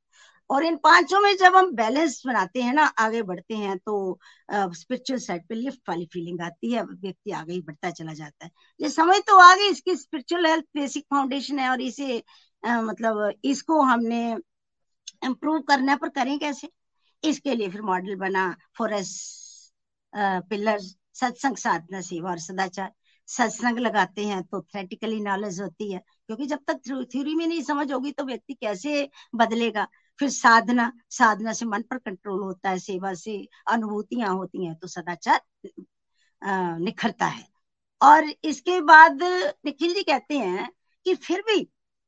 A: और इन पाँचों में जब हम बैलेंस बनाते हैं ना आगे बढ़ते हैं तो स्पिरिचुअल साइड पे लिफ्ट वाली फीलिंग आती है व्यक्ति आगे ही बढ़ता चला जाता है। ये समझ तो आ गई इसकी स्पिरिचुअल हेल्थ बेसिक फाउंडेशन है और इसे आ, मतलब इसको हमने इम्प्रूव करने पर करें कैसे? इसके लिए फिर मॉडल बना फॉरेस्ट पिलर सत्संग साधना सेवा और सदाचार। सत्संग लगाते हैं तो थ्रेटिकली नॉलेज होती है क्योंकि जब तक थ्योरी में नहीं समझ होगी तो व्यक्ति कैसे बदलेगा? फिर साधना साधना से मन पर कंट्रोल होता है, सेवा से अनुभूतियाँ होती हैं तो सदाचार निखरता है। और इसके बाद निखिल जी कहते हैं कि फिर भी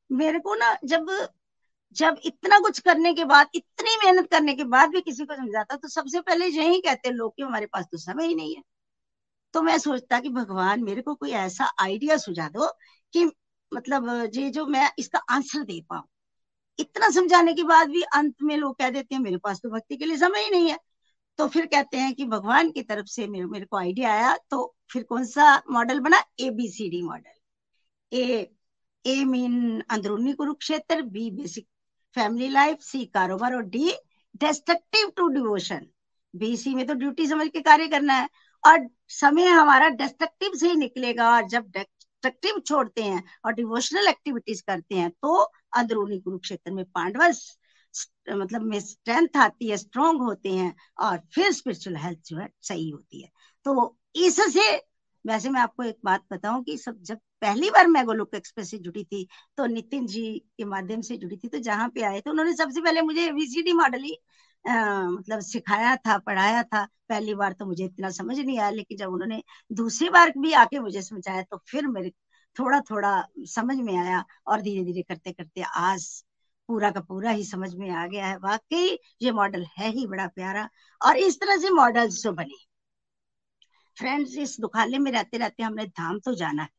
A: मेरे को ना जब जब इतना कुछ करने के बाद, इतनी मेहनत करने के बाद भी किसी को समझाता तो सबसे पहले यही कहते लोग कि हमारे पास तो समय ही नहीं है। तो मैं सोचता कि भगवान, मेरे को कोई ऐसा आइडिया सुझा दो कि मतलब ये जो मैं इसका आंसर दे पाऊँ। इतना समझाने के बाद भी अंत में लोग कह देते हैं मेरे पास तो भक्ति के लिए समय ही नहीं है। तो फिर कहते हैं कि भगवान की तरफ़ से मेरे, मेरे को आइडिया आया तो फिर कौन सा मॉडल बना? A B C D model A A mean अंदरूनी Kurukshetra B basic family life C कारोबार और D destructive to devotion B C में तो ड्यूटी समझ के कार्य करना है। और समय हमारा डेस्ट्रक्टिव से ही निकलेगा और जब डिस्ट्रक्टिव छोड़ते हैं और डिवोशनल एक्टिविटीज़ करते हैं तो अंदरूनी कुरुक्षेत्र में पांडव मतलब में स्ट्रेंथ आती है स्ट्रोंग होते हैं और फिर स्पिरिचुअल हेल्थ जो है सही होती है। तो इससे वैसे मैं आपको एक बात बताऊँ कि सब, जब पहली बार मैं गोलोक एक्सप्रेस से जुड़ी थी तो नितिन जी के माध्यम से जुड़ी थी तो जहाँ पे आए तो उन्होंने सबसे पहले मुझे वीसीडी मॉडल ही मतलब सिखाया था, पढ़ाया था। पहली बार तो मुझे इतना समझ नहीं आया, लेकिन जब उन्होंने दूसरी बार भी आके मुझे समझाया तो फिर मेरे थोड़ा थोड़ा समझ में आया और धीरे धीरे करते करते आज पूरा का पूरा ही समझ में आ गया है। वाकई ये मॉडल है ही बड़ा प्यारा और इस तरह से मॉडल्स जो बने। फ्रेंड्स, इस दुखाले में रहते रहते हमने धाम तो जाना है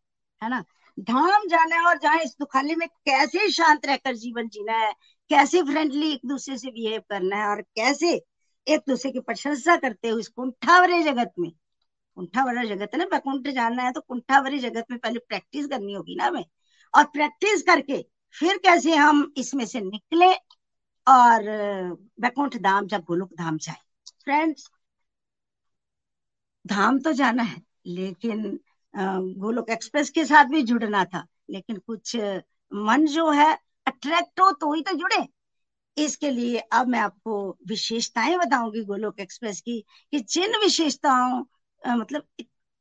A: है ना? धाम जाना है और जहाँ इस दुखाले में कैसे शांत रहकर जीवन जीना है कैसे फ्रेंडली एक दूसरे से बिहेव करना है और कैसे एक दूसरे की प्रशंसा करते हुए इस कुंठावरे जगत में, कुंठावरा जगत है ना, वैकुंठ जाना है तो कुंठावरी जगत में पहले प्रैक्टिस करनी होगी ना हमें। और प्रैक्टिस करके फिर कैसे हम इसमें से निकले और वैकुंठ धाम जब गोलोक धाम जाए। फ्रेंड्स धाम तो जाना है, लेकिन गोलोक एक्सप्रेस के साथ भी जुड़ना था, लेकिन कुछ मन जो है अट्रैक्ट हो तो ही तो जुड़े। इसके लिए अब मैं आपको विशेषताएँ बताऊँगी गोलोक एक्सप्रेस की, कि जिन विशेषताओं मतलब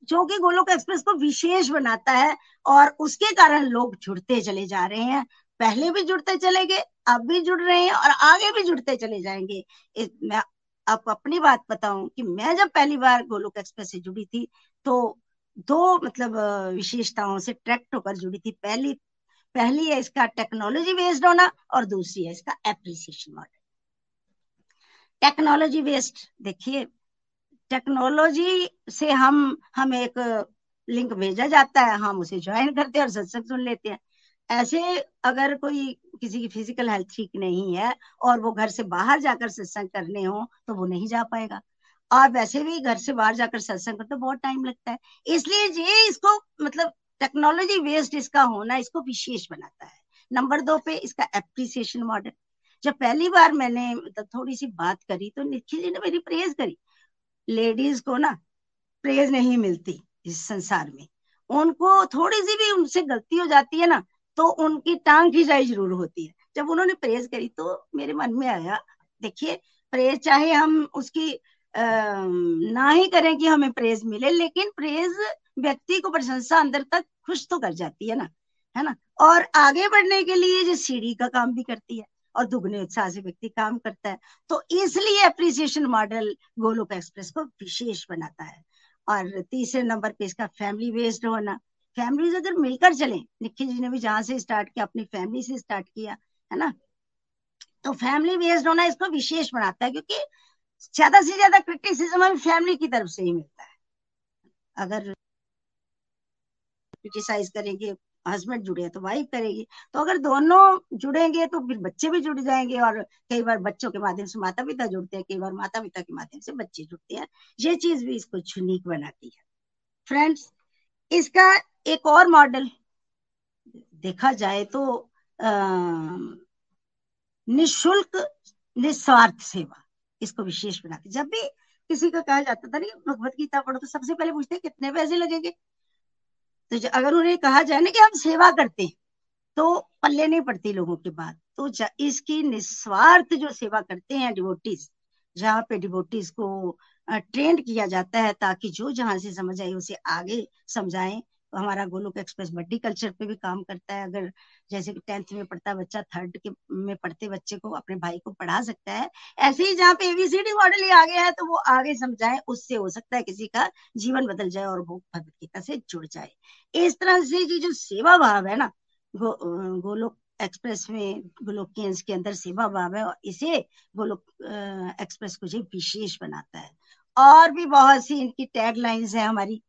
A: जो कि गोलोक एक्सप्रेस को विशेष बनाता है और उसके कारण लोग जुड़ते चले जा रहे हैं, पहले भी जुड़ते चले गए, अब भी जुड़ रहे हैं और आगे भी जुड़ते चले जाएँगे। मैं आपको अपनी बात बताऊँ कि मैं जब पहली बार गोलोक एक्सप्रेस से जुड़ी थी तो दो मतलब विशेषताओं से ट्रैक्ट होकर जुड़ी थी। पहली पहली है इसका टेक्नोलॉजी बेस्ड होना और दूसरी है इसका एप्रिसिएशन मॉडल टेक्नोलॉजी बेस्ड देखिए टेक्नोलॉजी से हम हम एक लिंक भेजा जाता है, हम उसे ज्वाइन करते हैं और सत्संग सुन लेते हैं। ऐसे अगर कोई किसी की फ़िज़िकल हेल्थ ठीक नहीं है और वो घर से बाहर जाकर सत्संग करने हो तो वो नहीं जा पाएगा। और वैसे भी घर से बाहर जाकर सत्संग करते तो बहुत टाइम लगता है। इसलिए ये इसको मतलब टेक्नोलॉजी बेस्ड इसका होना इसको विशेष बनाता है। नंबर दो पे इसका एप्रिसिएशन मॉडल जब पहली बार मैंने मतलब थोड़ी सी बात करी तो निखिल जी ने मेरी प्रेज करी। लेडीज़ को ना प्रेज नहीं मिलती इस संसार में। उनको थोड़ी सी भी उनसे गलती हो जाती है ना तो उनकी टांग खिंचाई ज़रूर होती है। जब उन्होंने प्रेज करी तो मेरे मन में आया देखिए प्रेज चाहे हम उसकी आ, ना ही करें कि हमें प्रेज मिले लेकिन प्रेज व्यक्ति को प्रशंसा अंदर तक खुश तो कर जाती है ना है ना? और आगे बढ़ने के लिए जो सीढ़ी का काम भी करती है और दुगने उत्साह से व्यक्ति काम करता है। तो इसलिए अप्रिसिएशन मॉडल गोलोक एक्सप्रेस को विशेष बनाता है। और तीसरे नंबर पे इसका फैमिली बेस्ड होना। फैमिलीज़ अगर मिलकर चले, निखिल जी ने भी जहाँ से स्टार्ट किया, अपनी फैमिली से स्टार्ट किया, है ना? तो फैमिली बेस्ड होना इसको विशेष बनाता है क्योंकि ज़्यादा से ज़्यादा क्रिटिसिज्म हमें फैमिली की तरफ़ से ही मिलता है। अगर क्रिटिसाइज करेंगे हस्बैंड जुड़े तो वाइफ करेगी। तो अगर दोनों जुड़ेंगे तो फिर बच्चे भी जुड़ जाएँगे और कई बार बच्चों के माध्यम से माता पिता जुड़ते हैं, कई बार माता पिता के माध्यम से बच्चे जुड़ते हैं। ये चीज़ भी इसको यूनिक बनाती है। फ्रेंड्स इसका एक और मॉडल देखा जाए तो निशुल्क, निस्वार्थ सेवा इसको विशेष बनाती जब भी किसी का कहा जाता था ना भगवत गीता पढ़ो तो सबसे पहले पूछते कितने पैसे लगेंगे? तो अगर उन्हें कहा जाए ना कि हम सेवा करते हैं तो पल्ले नहीं पड़ती लोगों के बाद। तो इसकी निस्वार्थ जो सेवा करते हैं डिवोटीज जहाँ पे डिवोटीज को ट्रेंड किया जाता है ताकि जो जहाँ से समझ आए, उसे आगे समझाएँ हमारा गोलोक एक्सप्रेस बड्डी कल्चर पे भी काम करता है। अगर जैसे कि टेंथ में पढ़ता बच्चा थर्ड के में पढ़ते बच्चे को अपने भाई को पढ़ा सकता है। ऐसे ही जहाँ पे एबीसीडी मॉडल ही आगे है तो वो आगे समझाए उससे हो सकता है किसी का जीवन बदल जाए और वो भगवत गीता से जुड़ जाए। इस तरह से जो जो सेवा भाव है ना गो, गोलोक एक्सप्रेस में गोलोक के अंदर सेवा भाव है और इसे गोलोक एक्सप्रेस को जो विशेष बनाता है। और भी बहुत सी इनकी टैग लाइन्स है हमारी।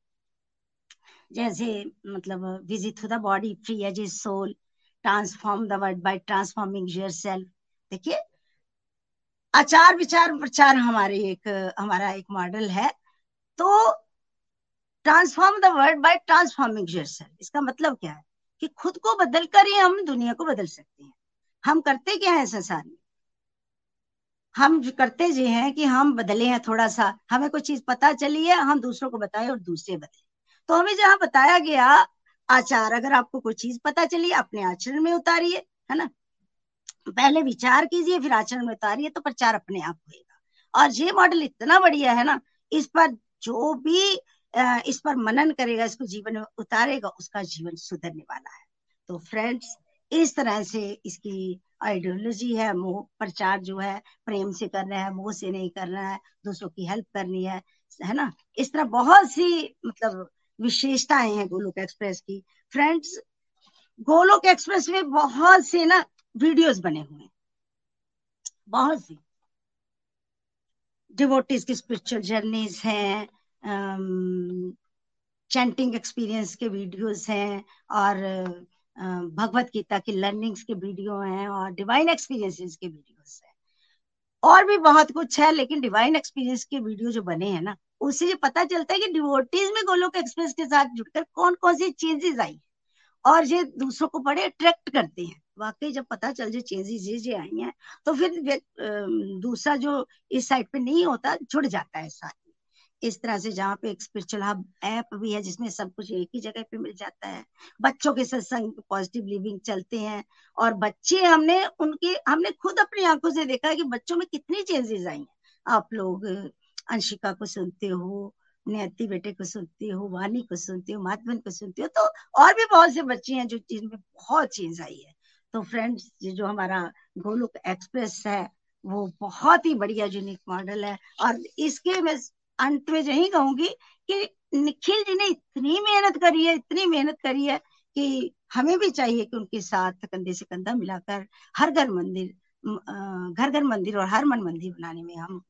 A: जैसे मतलब visit to the body free as is soul transform the world by transforming yourself देखिए आचार विचार प्रचार हमारे एक, हमारा एक मॉडल है। तो transform the world by transforming yourself इसका मतलब क्या है? कि खुद को बदल कर ही हम दुनिया को बदल सकते हैं। हम करते क्या है संसार में? हम करते ये हैं कि हम बदले हैं थोड़ा सा। हमें कोई चीज़ पता चली है, हम दूसरों को बताएँ और दूसरे बदले। तो हमें जहाँ बताया गया, आचार अगर आपको कोई चीज़ पता चली, अपने आचरण में उतारिए, है ना? पहले विचार कीजिए, फिर आचरण में उतारिए तो प्रचार अपने आप होएगा। और ये मॉडल इतना बढ़िया है ना, इस पर जो भी इस पर मनन करेगा, इसको जीवन में उतारेगा, उसका जीवन सुधरने वाला है। तो फ्रेंड्स इस तरह से इसकी आइडियोलॉजी है, मोह प्रचार जो है, प्रेम से करना है, मोह से नहीं करना है, दूसरों की हेल्प करनी है है ना? इस तरह बहुत सी मतलब विशेषताएँ हैं गोलोक एक्सप्रेस की। फ्रेंड्स, गोलोक एक्सप्रेस में बहुत से ना वीडियोस बने हुए हैं। बहुत सी। डिवोटीज की स्पिरिचुअल जर्नीज हैं चैंटिंग एक्सपीरियंस के वीडियोस हैं, और भगवत गीता की लर्निंग्स के वीडियो हैं, और डिवाइन एक्सपीरियंसेस के वीडियोस हैं। और भी बहुत कुछ है, लेकिन डिवाइन एक्सपीरियंस के वीडियो जो बने हैं ना उससे ये पता चलता है कि डिवोटीज में गोलोक एक्सप्रेस के साथ जुड़कर कौन कौन सी चेंजेस आई और ये दूसरों को बड़े अट्रैक्ट करते हैं। वाकई जब पता चल जाए चेंजेस ये ये आई हैं तो फिर दूसरा जो इस साइड पे नहीं होता, जुड़ जाता है साथ इस तरह से जहाँ पे एक स्पिरिचुअल हब ऐप भी है, जिसमें सब कुछ एक ही जगह पे मिल जाता है। बच्चों के सत्संग पॉजिटिव लिविंग चलते हैं और बच्चे हमने, उनके, हमने खुद अपनी आँखों से देखा है कि बच्चों में कितनी चेंजेस आई हैं। आप लोग अंशिका को सुनते हो, नियति बेटे को सुनते हो वानी को सुनते हो, माधवन को सुनते हो तो और भी बहुत से बच्चे हैं जो जिनमें बहुत चेंज आई है। तो फ्रेंड्स जो हमारा गोलुक एक्सप्रेस है, वो बहुत ही बढ़िया यूनिक मॉडल है। और इसके मैं अंत में यही कहूँगी कि निखिल जी ने इतनी मेहनत करी है, इतनी मेहनत करी है कि हमें भी चाहिए कि उनके साथ कंधे से कंधा मिलाकर हर घर मंदिर घर घर मंदिर और हर मन मंदिर बनाने में हम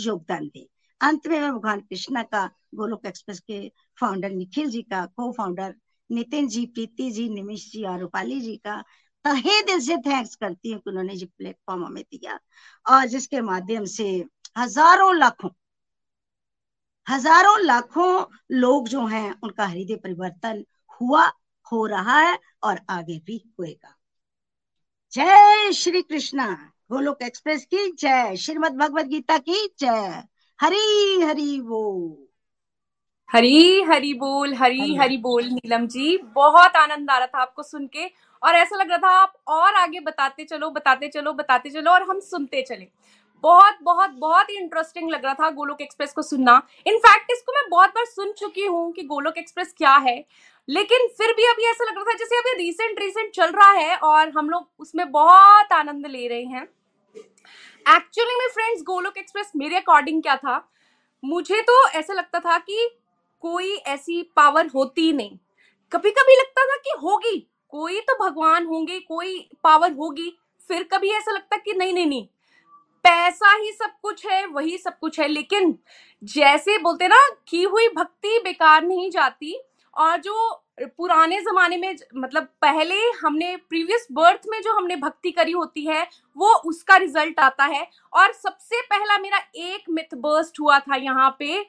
A: योगदान दें। अंत में मैं भगवान कृष्णा का गोलोक एक्सप्रेस के फाउंडर निखिल जी का को फाउंडर नितिन जी, प्रीति जी निमिश जी और रूपाली जी का तहे दिल से थैंक्स करती हूँ कि उन्होंने जो प्लेटफॉर्म हमें दिया। और जिसके माध्यम से हज़ारों लाखों हज़ारों लाखों लोग जो हैं, उनका हृदय परिवर्तन हुआ, हो रहा है और आगे भी होएगा। जय श्री कृष्णा। गोलोक एक्सप्रेस की जय। श्रीमद भगवत गीता की जय। हरी हरी बोल।
B: हरी हरी बोल हरी हरी, हरी बोल नीलम जी। बहुत आनंद आ रहा था आपको सुन के। और ऐसा लग रहा था आप और आगे बताते चलो बताते चलो बताते चलो और हम सुनते चले। बहुत बहुत बहुत ही इंटरेस्टिंग लग रहा था गोलोक एक्सप्रेस को सुनना। इनफैक्ट इसको मैं बहुत बार सुन चुकी हूँ कि गोलोक एक्सप्रेस क्या है। लेकिन फिर भी अभी ऐसा लग रहा था जैसे अभी रिसेंट रिसेंट चल रहा है और हम लोग उसमें बहुत आनंद ले रहे हैं। एक्चुअली में फ्रेंड्स गोलोक एक्सप्रेस मेरे अकॉर्डिंग क्या था? मुझे तो ऐसा लगता था कि कोई ऐसी पावर होती नहीं। कभी कभी लगता था कि होगी, कोई तो भगवान होंगे, कोई पावर होगी, फिर कभी ऐसा लगता कि नहीं नहीं नहीं। पैसा ही सब कुछ है, वही सब कुछ है, लेकिन जैसे बोलते ना, की हुई भक्ति बेकार नहीं जाती, और जो पुराने जमाने में मतलब पहले हमने प्रीवियस बर्थ में जो हमने भक्ति करी होती है, वो उसका रिज़ल्ट आता है। और सबसे पहला मेरा एक मिथ बर्स्ट हुआ था यहाँ पे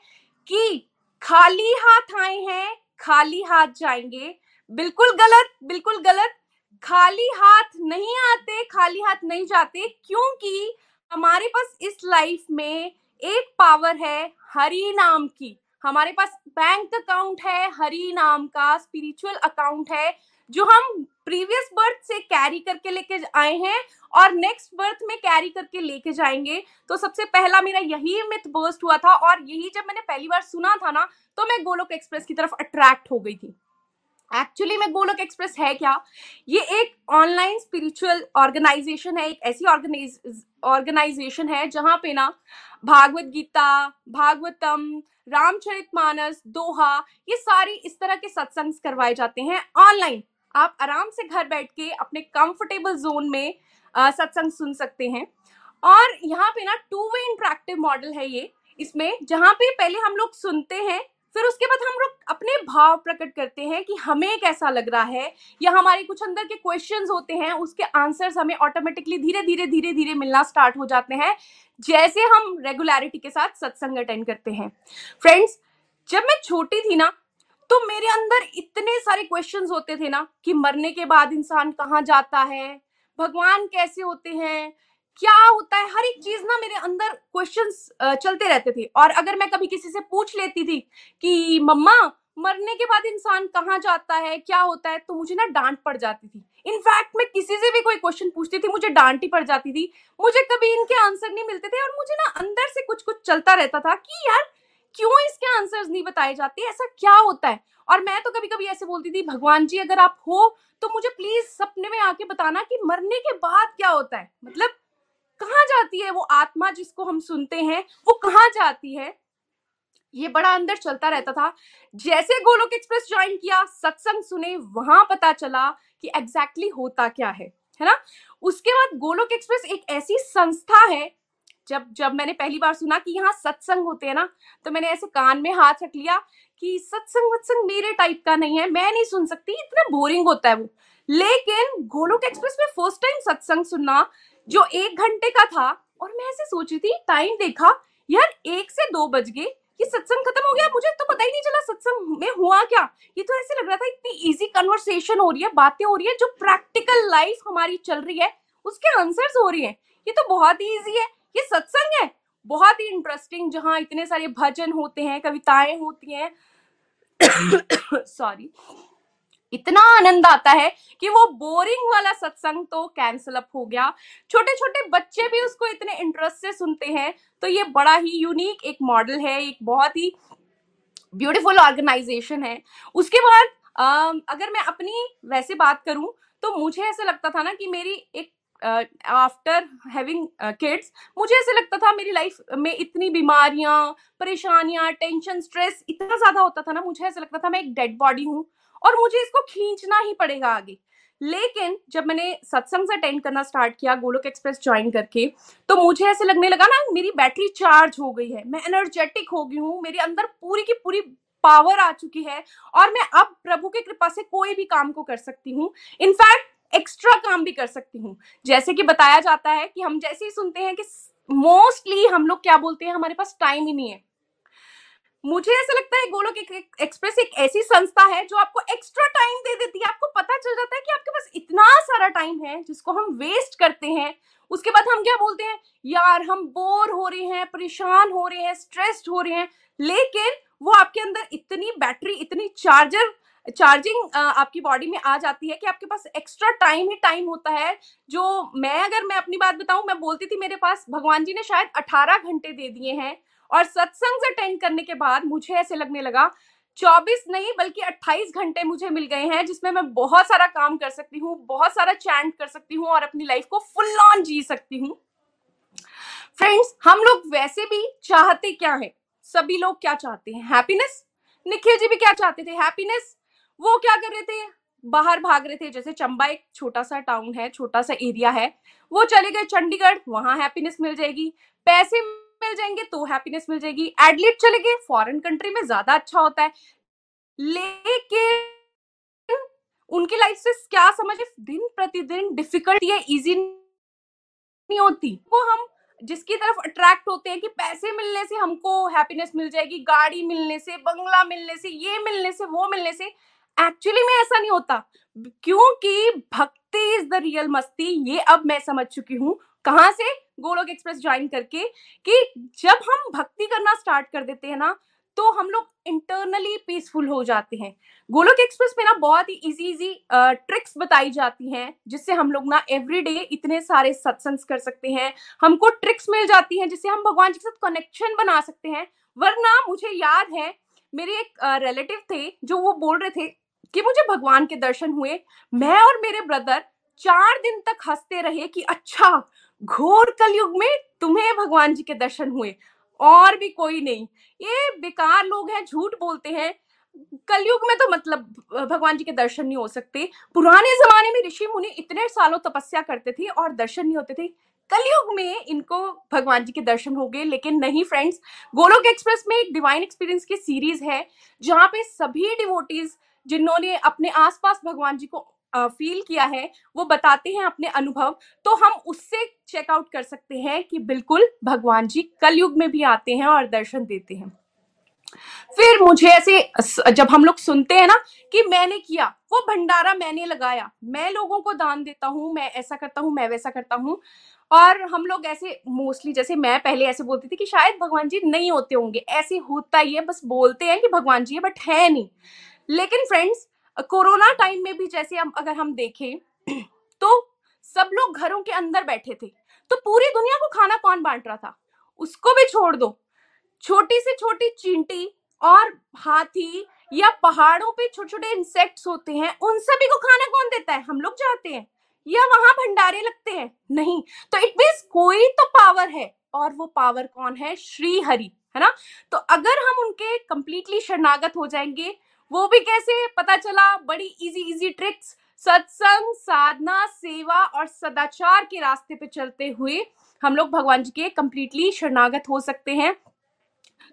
B: कि खाली हाथ आए हैं, खाली हाथ जाएँगे। बिल्कुल गलत बिल्कुल गलत। खाली हाथ नहीं आते, खाली हाथ नहीं जाते, क्योंकि हमारे पास इस लाइफ में एक पावर है, हरि नाम की। हमारे पास बैंक अकाउंट है, हरि नाम का स्पिरिचुअल अकाउंट है, जो हम प्रीवियस बर्थ से कैरी करके लेके आए हैं और नेक्स्ट बर्थ में कैरी करके लेके जाएँगे। तो सबसे पहला मेरा यही मिथ बर्स्ट हुआ था और यही जब मैंने पहली बार सुना था ना तो मैं गोलोक एक्सप्रेस की तरफ़ अट्रैक्ट हो गई थी। एक्चुअली में गोलोक एक्सप्रेस है क्या? ये एक ऑनलाइन स्पिरिचुअल ऑर्गेनाइजेशन है, एक ऐसी ऑर्गेनाइजेशन है जहाँ पे ना भागवत गीता, भागवतम रामचरित मानस दोहा, ये सारी इस तरह के सत्संग करवाए जाते हैं ऑनलाइन आप आराम से घर बैठ के अपने कंफर्टेबल जोन में सत्संग सुन सकते हैं। और यहाँ पे ना टू वे इंटरेक्टिव मॉडल है ये। इसमें जहाँ पे पहले हम लोग सुनते हैं फिर उसके बाद हम लोग अपने भाव प्रकट करते हैं कि हमें कैसा लग रहा है, या हमारे कुछ अंदर के क्वेश्चंस होते हैं, उसके आंसर्स हमें ऑटोमेटिकली धीरे धीरे धीरे धीरे मिलना स्टार्ट हो जाते हैं, जैसे हम रेगुलरिटी के साथ सत्संग अटेंड करते हैं। फ्रेंड्स जब मैं छोटी थी ना तो मेरे अंदर इतने सारे क्वेश्चंस होते थे ना कि मरने के बाद इंसान कहाँ जाता है, भगवान कैसे होते हैं क्या होता है? हर एक चीज़ ना मेरे अंदर क्वेश्चंस चलते रहते थे। और अगर मैं कभी किसी से पूछ लेती थी कि, मम्मा, मरने के बाद इंसान कहाँ जाता है? क्या होता है? तो मुझे ना डांट पड़ जाती थी। इनफैक्ट मैं किसी से भी कोई क्वेश्चन पूछती थी, मुझे डांट ही पड़ जाती थी। मुझे कभी इनके आंसर नहीं मिलते थे और मुझे ना अंदर से कुछ कुछ चलता रहता था कि, यार, क्यों इसके आंसर्स नहीं बताए जाते? ऐसा क्या होता है? और मैं तो कभी कभी ऐसे बोलती थी, भगवान जी, अगर आप हो तो मुझे प्लीज़ सपने में आके बताना कि मरने के बाद क्या होता है? मतलब कहाँ जाती है वो आत्मा जिसको हम सुनते हैं? वो कहाँ जाती है? ये बड़ा अंदर चलता रहता था। जैसे गोलोक एक्सप्रेस ज्वाइन किया, सत्संग सुने, वहाँ पता चला कि एग्जैक्टली exactly होता क्या है है ना? उसके बाद गोलोक एक्सप्रेस एक ऐसी संस्था है, जब जब मैंने पहली बार सुना कि यहाँ सत्संग होते हैं ना तो मैंने ऐसे कान में हाथ रख लिया कि सत्संग वत्संग मेरे टाइप का नहीं है, मैं नहीं सुन सकती, इतना बोरिंग होता है वो। लेकिन गोलोक एक्सप्रेस में फ़र्स्ट टाइम सत्संग सुनना जो एक घंटे का था। और मैं ऐसे सोच रही थी टाइम देखा, यार एक से दो बज गए। ये सत्संग खत्म हो गया। मुझे तो पता ही नहीं चला सत्संग में हुआ क्या। ये तो ऐसे लग रहा था इतनी इजी कन्वर्सेशन हो रही है, बातें हो रही है, जो प्रैक्टिकल लाइफ हमारी चल रही है, उसके आंसर्स हो रही है। ये तो बहुत ही ईजी है। ये सत्संग है। बहुत ही इंटरेस्टिंग जहाँ इतने सारे भजन होते हैं, कविताएँ होती हैं। सॉरी इतना आनंद आता है कि वो बोरिंग वाला सत्संग तो कैंसिल अप हो गया। छोटे छोटे बच्चे भी उसको इतने इंटरेस्ट से सुनते हैं तो ये बड़ा ही यूनिक एक मॉडल है, एक बहुत ही ब्यूटीफुल ऑर्गेनाइजेशन है। उसके बाद अगर मैं अपनी वैसे बात करूँ तो मुझे ऐसा लगता था ना कि मेरी एक आफ्टर हैविंग किड्स मुझे ऐसे लगता था मेरी लाइफ में इतनी बीमारियाँ, परेशानियाँ टेंशन स्ट्रेस इतना ज़्यादा होता था ना, मुझे ऐसा लगता था मैं एक डेड बॉडी हूँ। और मुझे इसको खींचना ही पड़ेगा आगे। लेकिन जब मैंने सत्संग से अटेंड करना स्टार्ट किया, गोलोक एक्सप्रेस ज्वाइन करके तो मुझे ऐसे लगने लगा ना, मेरी बैटरी चार्ज हो गई है। मैं एनर्जेटिक हो गई हूँ, मेरे अंदर पूरी की पूरी पावर आ चुकी है और मैं अब प्रभु की कृपा से कोई भी काम को कर सकती हूँ। इनफैक्ट एक्स्ट्रा काम भी कर सकती हूँ। जैसे कि बताया जाता है कि हम जैसे ही सुनते हैं कि मोस्टली हम लोग क्या बोलते हैं, हमारे पास टाइम ही नहीं है। मुझे ऐसा लगता है गोलोक एक्सप्रेस एक ऐसी संस्था है जो आपको एक्स्ट्रा टाइम दे देती है। आपको पता चल जाता है कि आपके पास इतना सारा टाइम है जिसको हम वेस्ट करते हैं। उसके बाद हम क्या बोलते हैं? यार, हम बोर हो रहे हैं, परेशान हो रहे हैं स्ट्रेस्ड हो रहे हैं। लेकिन वो आपके अंदर इतनी बैटरी इतनी चार्जर चार्जिंग आपकी बॉडी में आ जाती है कि आपके पास एक्स्ट्रा टाइम ही टाइम होता है। जो मैं, अगर मैं अपनी बात बताऊँ, मैं बोलती थी मेरे पास, भगवान जी ने शायद 18 घंटे दे दिए हैं। और सत्संग अटेंड करने के बाद मुझे ऐसे लगने लगा 24 नहीं बल्कि 28 घंटे मुझे मिल गए हैं, जिसमें मैं बहुत सारा काम कर सकती हूँ, बहुत सारा चैंट कर सकती हूँ और अपनी लाइफ को फुल ऑन जी सकती हूँ। फ्रेंड्स हम लोग वैसे भी चाहते क्या है? सभी लोग क्या चाहते हैं? हैप्पीनेस निखिल जी भी क्या चाहते थे? हैप्पीनेस वो क्या कर रहे थे? बाहर भाग रहे थे, जैसे चंबा एक छोटा सा टाउन है, छोटा सा एरिया है, वो चले गए चंडीगढ़, वहाँ हैप्पीनेस मिल जाएगी। पैसे मिल जाएँगे तो हैप्पीनेस मिल जाएगी। एडलिट चले गए फॉरेन कंट्री में ज़्यादा अच्छा होता है। लेकिन उनकी लाइफ से क्या समझ, दिन प्रतिदिन डिफ़िकल्ट या इजी नहीं होती। वो हम जिसकी तरफ़ अट्रैक्ट होते हैं कि पैसे मिलने से हमको हैप्पीनेस मिल जाएगी, गाड़ी मिलने से, बंगला मिलने से, ये मिलने से, वो मिलने से एक्चुअली में ऐसा नहीं होता। क्योंकि भक्ति इज़ द रियल मस्ती, ये अब मैं समझ चुकी हूँ। कहाँ से गोलोक एक्सप्रेस ज्वाइन करके कि जब हम भक्ति करना स्टार्ट कर देते हैं ना तो हम लोग इंटरनली पीसफुल हो जाते हैं। गोलोक एक्सप्रेस में ना बहुत ही इजी इजी ट्रिक्स बताई जाती हैं, जिससे हम लोग ना एवरी डे इतने सारे सत्संग कर सकते हैं। हमको ट्रिक्स मिल जाती हैं, जिससे हम भगवान जी के साथ कनेक्शन बना सकते हैं। वरना मुझे याद है, मेरे एक रिलेटिव थे, जो वो बोल रहे थे कि मुझे भगवान के दर्शन हुए। मैं और मेरे ब्रदर चार दिन तक हँसते रहे कि अच्छा घोर कलयुग में तुम्हें भगवान जी के दर्शन हुए, और भी कोई नहीं। ये बेकार लोग हैं, झूठ बोलते हैं। कलयुग में तो मतलब भगवान जी के दर्शन नहीं हो सकते। पुराने जमाने में ऋषि मुनि इतने सालों तपस्या करते थे और दर्शन नहीं होते थे। कलयुग में इनको भगवान जी के दर्शन हो गए, लेकिन नहीं फ्रेंड्स गोलोक एक्सप्रेस में एक डिवाइन एक्सपीरियंस की सीरीज़ है, जहाँ पे सभी डिवोटीज जिन्होंने अपने आसपास भगवान जी को फील किया है, वो बताते हैं अपने अनुभव तो हम उससे चेकआउट कर सकते हैं कि बिल्कुल भगवान जी कलयुग में भी आते हैं और दर्शन देते हैं। फिर मुझे ऐसे जब हम लोग सुनते हैं ना कि मैंने किया, वो भंडारा मैंने लगाया, मैं लोगों को दान देता हूँ, मैं ऐसा करता हूँ, मैं वैसा करता हूँ, और हम लोग ऐसे मोस्टली जैसे मैं पहले ऐसे बोलती थी कि शायद भगवान जी नहीं होते होंगे, ऐसे होता ही है, बस बोलते हैं कि भगवान जी है बट है नहीं। लेकिन फ्रेंड्स कोरोना टाइम में भी जैसे हम, अगर हम देखें तो सब लोग घरों के अंदर बैठे थे। तो पूरी दुनिया को खाना कौन बांट रहा था? उसको भी छोड़ दो। छोटी से छोटी चींटी और हाथी या पहाड़ों पे छोटे छोटे इंसेक्ट्स होते हैं, उन सभी को खाना कौन देता है? हम लोग जाते हैं। या वहाँ भंडारे लगते हैं? नहीं। तो इट मीन कोई तो पावर है और वो पावर कौन है? श्री हरि, है ना? तो अगर हम उनके कंप्लीटली शरणागत हो जाएँगे वो भी कैसे? पता चला, बड़ी इजी इजी ट्रिक्स सत्संग, साधना, सेवा और सदाचार के रास्ते पे चलते हुए हम लोग भगवान जी के कंप्लीटली शरणागत हो सकते हैं।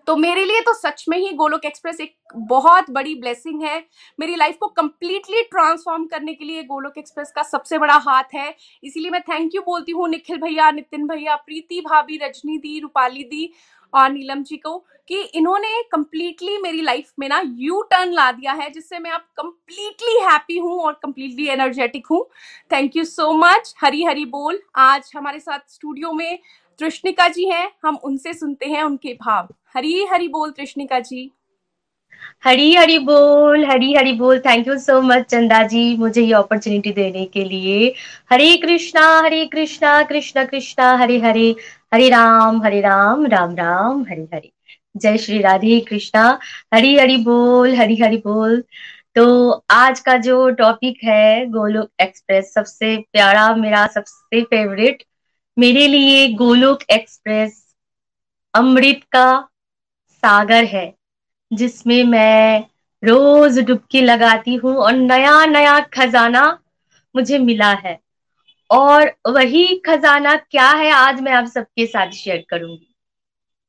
B: तो मेरे लिए तो सच में ही गोलोक एक्सप्रेस एक बहुत बड़ी ब्लेसिंग है। मेरी लाइफ को कंप्लीटली ट्रांसफॉर्म करने के लिए गोलोक एक्सप्रेस का सबसे बड़ा हाथ है। इसीलिए मैं थैंक यू बोलती हूँ, निखिल भैया, नितिन भैया, प्रीति, भाभी, रजनी दी, रूपाली दी। और नीलम जी को, कि इन्होंने कम्प्लीटली मेरी लाइफ में ना यू टर्न ला दिया है, जिससे मैं अब कम्प्लीटली हैप्पी हूँ और कम्प्लीटली एनर्जेटिक हूँ। Thank you so much Hari Hari बोल। आज हमारे साथ स्टूडियो में तृष्णिका जी हैं। हम उनसे सुनते हैं उनके भाव। हरी हरी बोल तृष्णिका जी।
C: हरी हरी बोल, हरी हरी बोल। थैंक यू सो मच चंदा जी, मुझे ये अपॉर्चुनिटी देने के लिए। हरे कृष्णा हरे कृष्णा कृष्णा कृष्णा, हरे हरे हरे राम हरे राम राम राम, हरे हरे। जय श्री राधे कृष्णा। हरी हरी बोल, हरी हरी बोल। तो आज का जो टॉपिक है, गोलोक एक्सप्रेस सबसे प्यारा, मेरा सबसे फेवरेट मेरे लिए गोलोक एक्सप्रेस अमृत का सागर है। जिसमें मैं रोज डुबकी लगाती हूँ और नया नया खजाना मुझे मिला है। और वही खजाना क्या है, आज मैं आप सबके साथ शेयर करूँगी।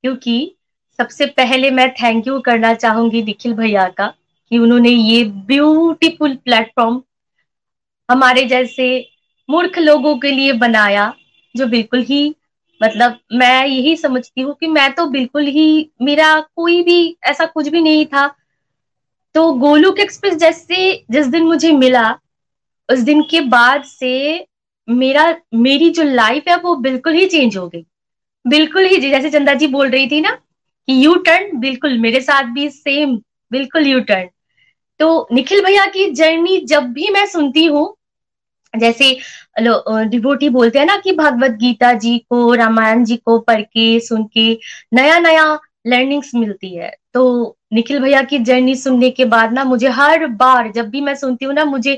C: क्योंकि सबसे पहले मैं थैंक यू करना चाहूँगी निखिल भैया का कि उन्होंने ये ब्यूटीफुल प्लेटफॉर्म हमारे जैसे मूर्ख लोगों के लिए बनाया, जो बिल्कुल ही मतलब मैं यही समझती हूँ कि मैं तो बिल्कुल ही, मेरा कोई भी ऐसा कुछ भी नहीं था। तो गोलुक एक्सप्रेस जैसे, जिस दिन मुझे मिला, उस दिन के बाद से मेरा, मेरी जो लाइफ है वो बिल्कुल ही चेंज हो गई। बिल्कुल ही जैसे चंदा जी बोल रही थी ना कि यू टर्न बिल्कुल मेरे साथ भी सेम बिल्कुल यू टर्न तो निखिल भैया की जर्नी जब भी मैं सुनती हूँ जैसे डिवोटी बोलते हैं ना कि भगवत गीता जी को, रामायण जी को पढ़ के सुन के नया नया लर्निंग्स मिलती है। तो निखिल भैया की जर्नी सुनने के बाद ना मुझे हर बार जब भी मैं सुनती हूँ ना, मुझे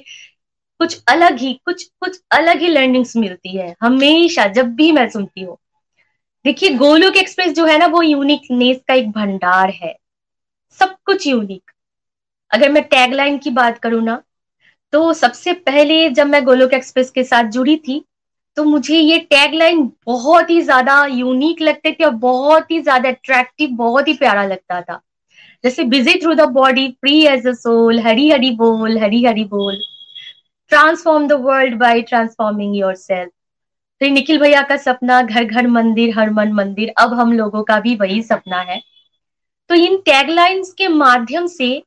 C: कुछ अलग ही, कुछ कुछ अलग ही लर्निंग्स मिलती है। हमेशा जब भी मैं सुनती हूँ। देखिए, गोलोक एक्सप्रेस जो है ना, वो यूनिकनेस का एक भंडार है। सब कुछ यूनिक अगर मैं टैगलाइन की बात करूँ ना तो सबसे पहले जब मैं गोलोक एक्सप्रेस के साथ जुड़ी थी तो मुझे ये टैगलाइन बहुत ही ज़्यादा यूनिक लगते थे और बहुत ही ज़्यादा अट्रैक्टिव बहुत ही प्यारा लगता था। जैसे busy through the body free as a soul Hari Hari बोल, हरी हरी बोल। Transform the world by transforming yourself फिर निखिल भैया का सपना, घर घर मंदिर हर मन मंदिर, अब हम लोगों का भी वही सपना है। तो इन टैगलाइंस के माध्यम से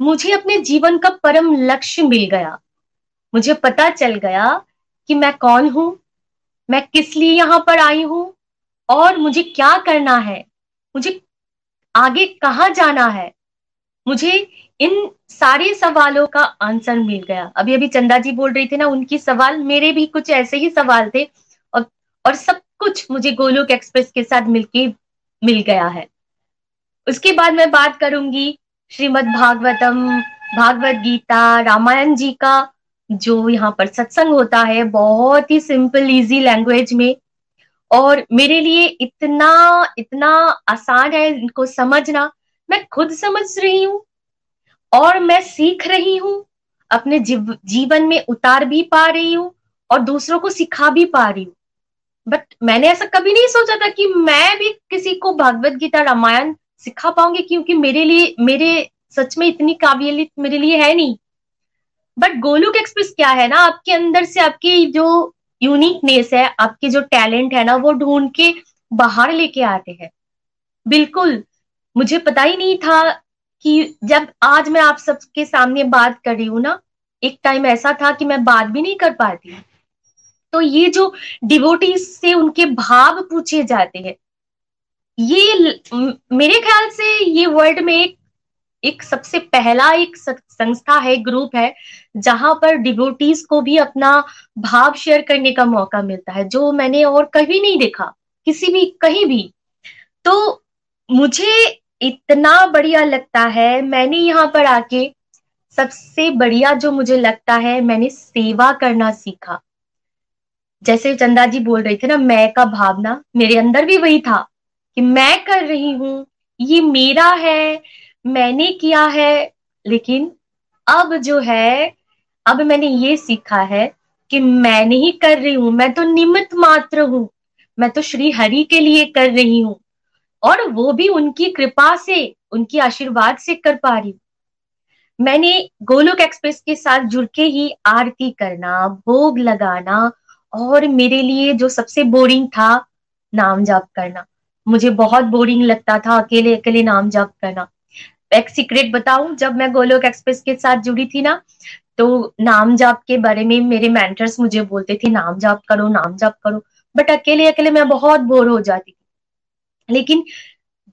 C: मुझे अपने जीवन का परम लक्ष्य मिल गया। मुझे पता चल गया कि मैं कौन हूँ, मैं किस लिए यहाँ पर आई हूँ, और मुझे क्या करना है, मुझे आगे कहाँ जाना है। मुझे इन सारे सवालों का आंसर मिल गया। अभी अभी चंदा जी बोल रही थी ना, उनकी सवाल मेरे भी कुछ ऐसे ही सवाल थे, और और सब कुछ मुझे गोलोक एक्सप्रेस के साथ मिलके मिल गया है। उसके बाद मैं बात करूँगी श्रीमद् भागवतम भागवत गीता रामायण जी का जो यहाँ पर सत्संग होता है बहुत ही सिंपल इजी लैंग्वेज में। और मेरे लिए इतना इतना आसान है इनको समझना मैं खुद समझ रही हूँ और मैं सीख रही हूँ अपने जीव, जीवन में उतार भी पा रही हूँ और दूसरों को सिखा भी पा रही हूँ। बट मैंने ऐसा कभी नहीं सोचा था कि मैं भी किसी को भगवत गीता रामायण सिखा पाऊँगी क्योंकि मेरे लिए, मेरे सच में इतनी काबिलियत मेरे लिए है नहीं। बट गोलुक एक्सप्रेस क्या है ना, आपके अंदर से आपकी जो यूनिकनेस है, आपके जो टैलेंट है ना, वो ढूंढ के बाहर लेके आते हैं। बिल्कुल, मुझे पता ही नहीं था कि जब आज मैं आप सबके सामने बात कर रही हूँ ना, एक टाइम ऐसा था कि मैं बात भी नहीं कर पाती। तो ये जो डिवोटी से उनके भाव पूछे जाते हैं ये मेरे ख्याल से ये वर्ल्ड में एक एक सबसे पहला एक संस्था है, ग्रुप है, जहाँ पर डिवोटीज को भी अपना भाव शेयर करने का मौका मिलता है, जो मैंने और कभी नहीं देखा, किसी भी, कहीं भी। तो मुझे इतना बढ़िया लगता है, मैंने यहाँ पर आके सबसे बढ़िया जो मुझे लगता है, मैंने सेवा करना सीखा। जैसे चंदा जी बोल रही थे ना, मैं का भावना, मेरे अंदर भी वही था। कि मैं कर रही हूँ, ये मेरा है, मैंने किया है, लेकिन अब जो है, अब मैंने ये सीखा है कि मैं नहीं कर रही हूँ, मैं तो निमित मात्र हूँ, मैं तो श्री हरि के लिए कर रही हूँ, और वो भी उनकी कृपा से, उनकी आशीर्वाद से कर पा रही मैंने गोलोक एक्सप्रेस के साथ जुड़ के ही आरती करना, भोग लगाना, और मेरे लिए जो सबसे बोरिंग था, नाम जाप करना। मुझे बहुत बोरिंग लगता था अकेले अकेले नाम जाप करना। एक सीक्रेट बताऊँ, जब मैं गोलोक एक्सप्रेस के साथ जुड़ी थी ना तो नाम जाप के बारे में मेरे मेंटर्स मुझे बोलते थे, नाम जाप करो, नाम जाप करो। बट अकेले अकेले मैं बहुत बोर हो जाती थी। लेकिन